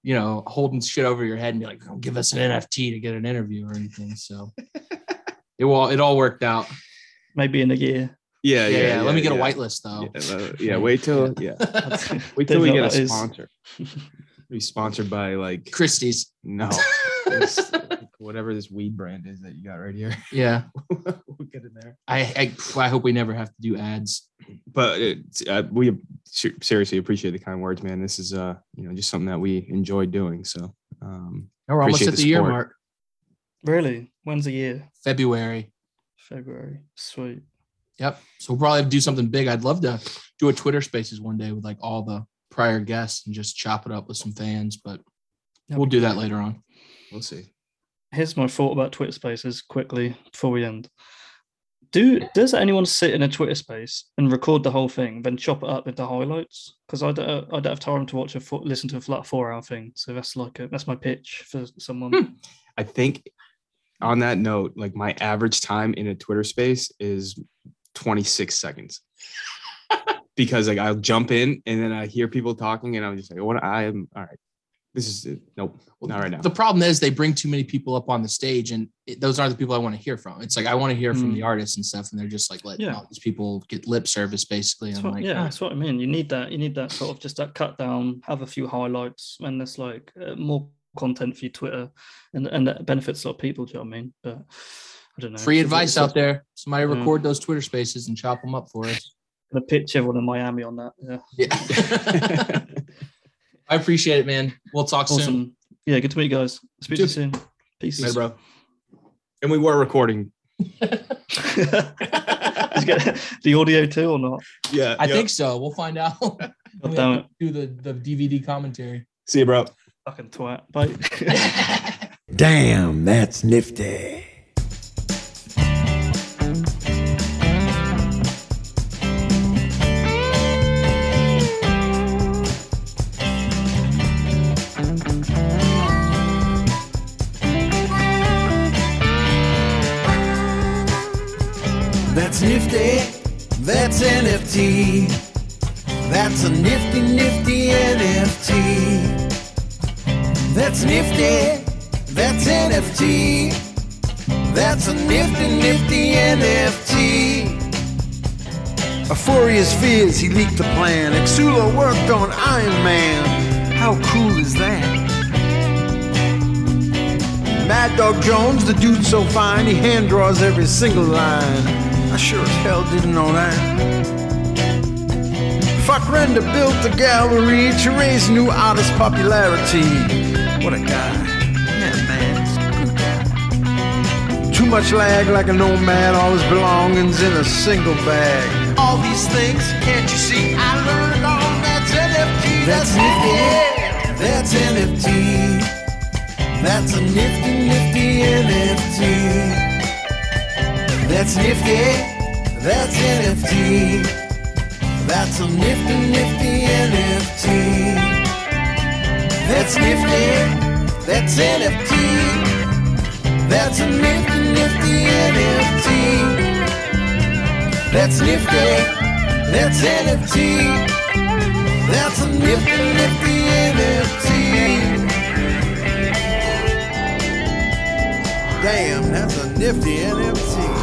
you know, holding shit over your head and be like, oh, give us an NFT to get an interview or anything. So it all it all worked out. Maybe in a year. Yeah, Yeah, yeah. yeah. Let me get a yeah. white list though. Yeah, uh, yeah, wait till yeah. Wait till we know get a that is- sponsor. Be sponsored by like Christie's. no, this- whatever this weed brand is that you got right here. Yeah. we'll get in there. I, I I hope we never have to do ads. But it's, uh, we seriously appreciate the kind words, man. This is uh, you know, just something that we enjoy doing. So, um, Now we're almost at the the year mark. Really? When's the year? February. February. Sweet. Yep. So we'll probably have to do something big. I'd love to do a Twitter Spaces one day with like all the prior guests and just chop it up with some fans. But That'd we'll be do that later on. we'll see. Here's my thought about Twitter Spaces quickly before we end. Do does anyone sit in a Twitter space and record the whole thing, then chop it up into highlights? Because I don't, I don't have time to watch a four, listen to a flat four hour thing. So that's like a, that's my pitch for someone. Hmm. I think on that note, like my average time in a Twitter space is 26 seconds. because like I'll jump in and then I hear people talking and I'm just like, what I am all right. This is it. Nope, not right now. The problem is they bring too many people up on the stage, and it, those aren't the people I want to hear from. It's like I want to hear from Mm. the artists and stuff, and they're just like letting Yeah. all these people get lip service basically. That's I'm what- like, yeah, "Ah, that's what I mean. You need that. You need that sort of just that cut down, have a few highlights, and there's like uh, more content for your Twitter, and and that benefits a lot of people. Do you know what I mean? But I don't know. free advice out there. Somebody Yeah. record those Twitter Spaces and chop them up for us. Gonna pitch everyone in Miami on that. Yeah. Yeah. I appreciate it, man. We'll talk soon. Yeah, good to meet you guys. Speak to you soon. Peace. Later, bro. and we were recording. Did you the audio too or not? Yeah. I think so. We'll find out. We have to do the, the DVD commentary. See you, bro. Fucking twat. Bye. Damn, that's nifty. That's nifty. That's NFT. That's a nifty, nifty NFT. That's nifty. That's NFT. That's a nifty, nifty NFT. Euphoria's fears, he leaked the plan. Exula worked on Iron Man. How cool is that? Mad Dog Jones, the dude so fine, he hand draws every single line. Sure as hell didn't know that. FVCKRENDER built the gallery to raise new artist popularity. What a guy. Yeah, man. he's a good guy. Too much lag like a nomad, all his belongings in a single bag. All these things, can't you see? I learned all that's NFT. That's nifty. That's NFT. That's a nifty, nifty NFT. That's nifty. That's NFT. That's a nifty, nifty NFT. That's nifty. That's NFT. That's a nifty, nifty NFT. That's nifty. That's NFT. That's a nifty, nifty NFT. Damn, that's a nifty NFT.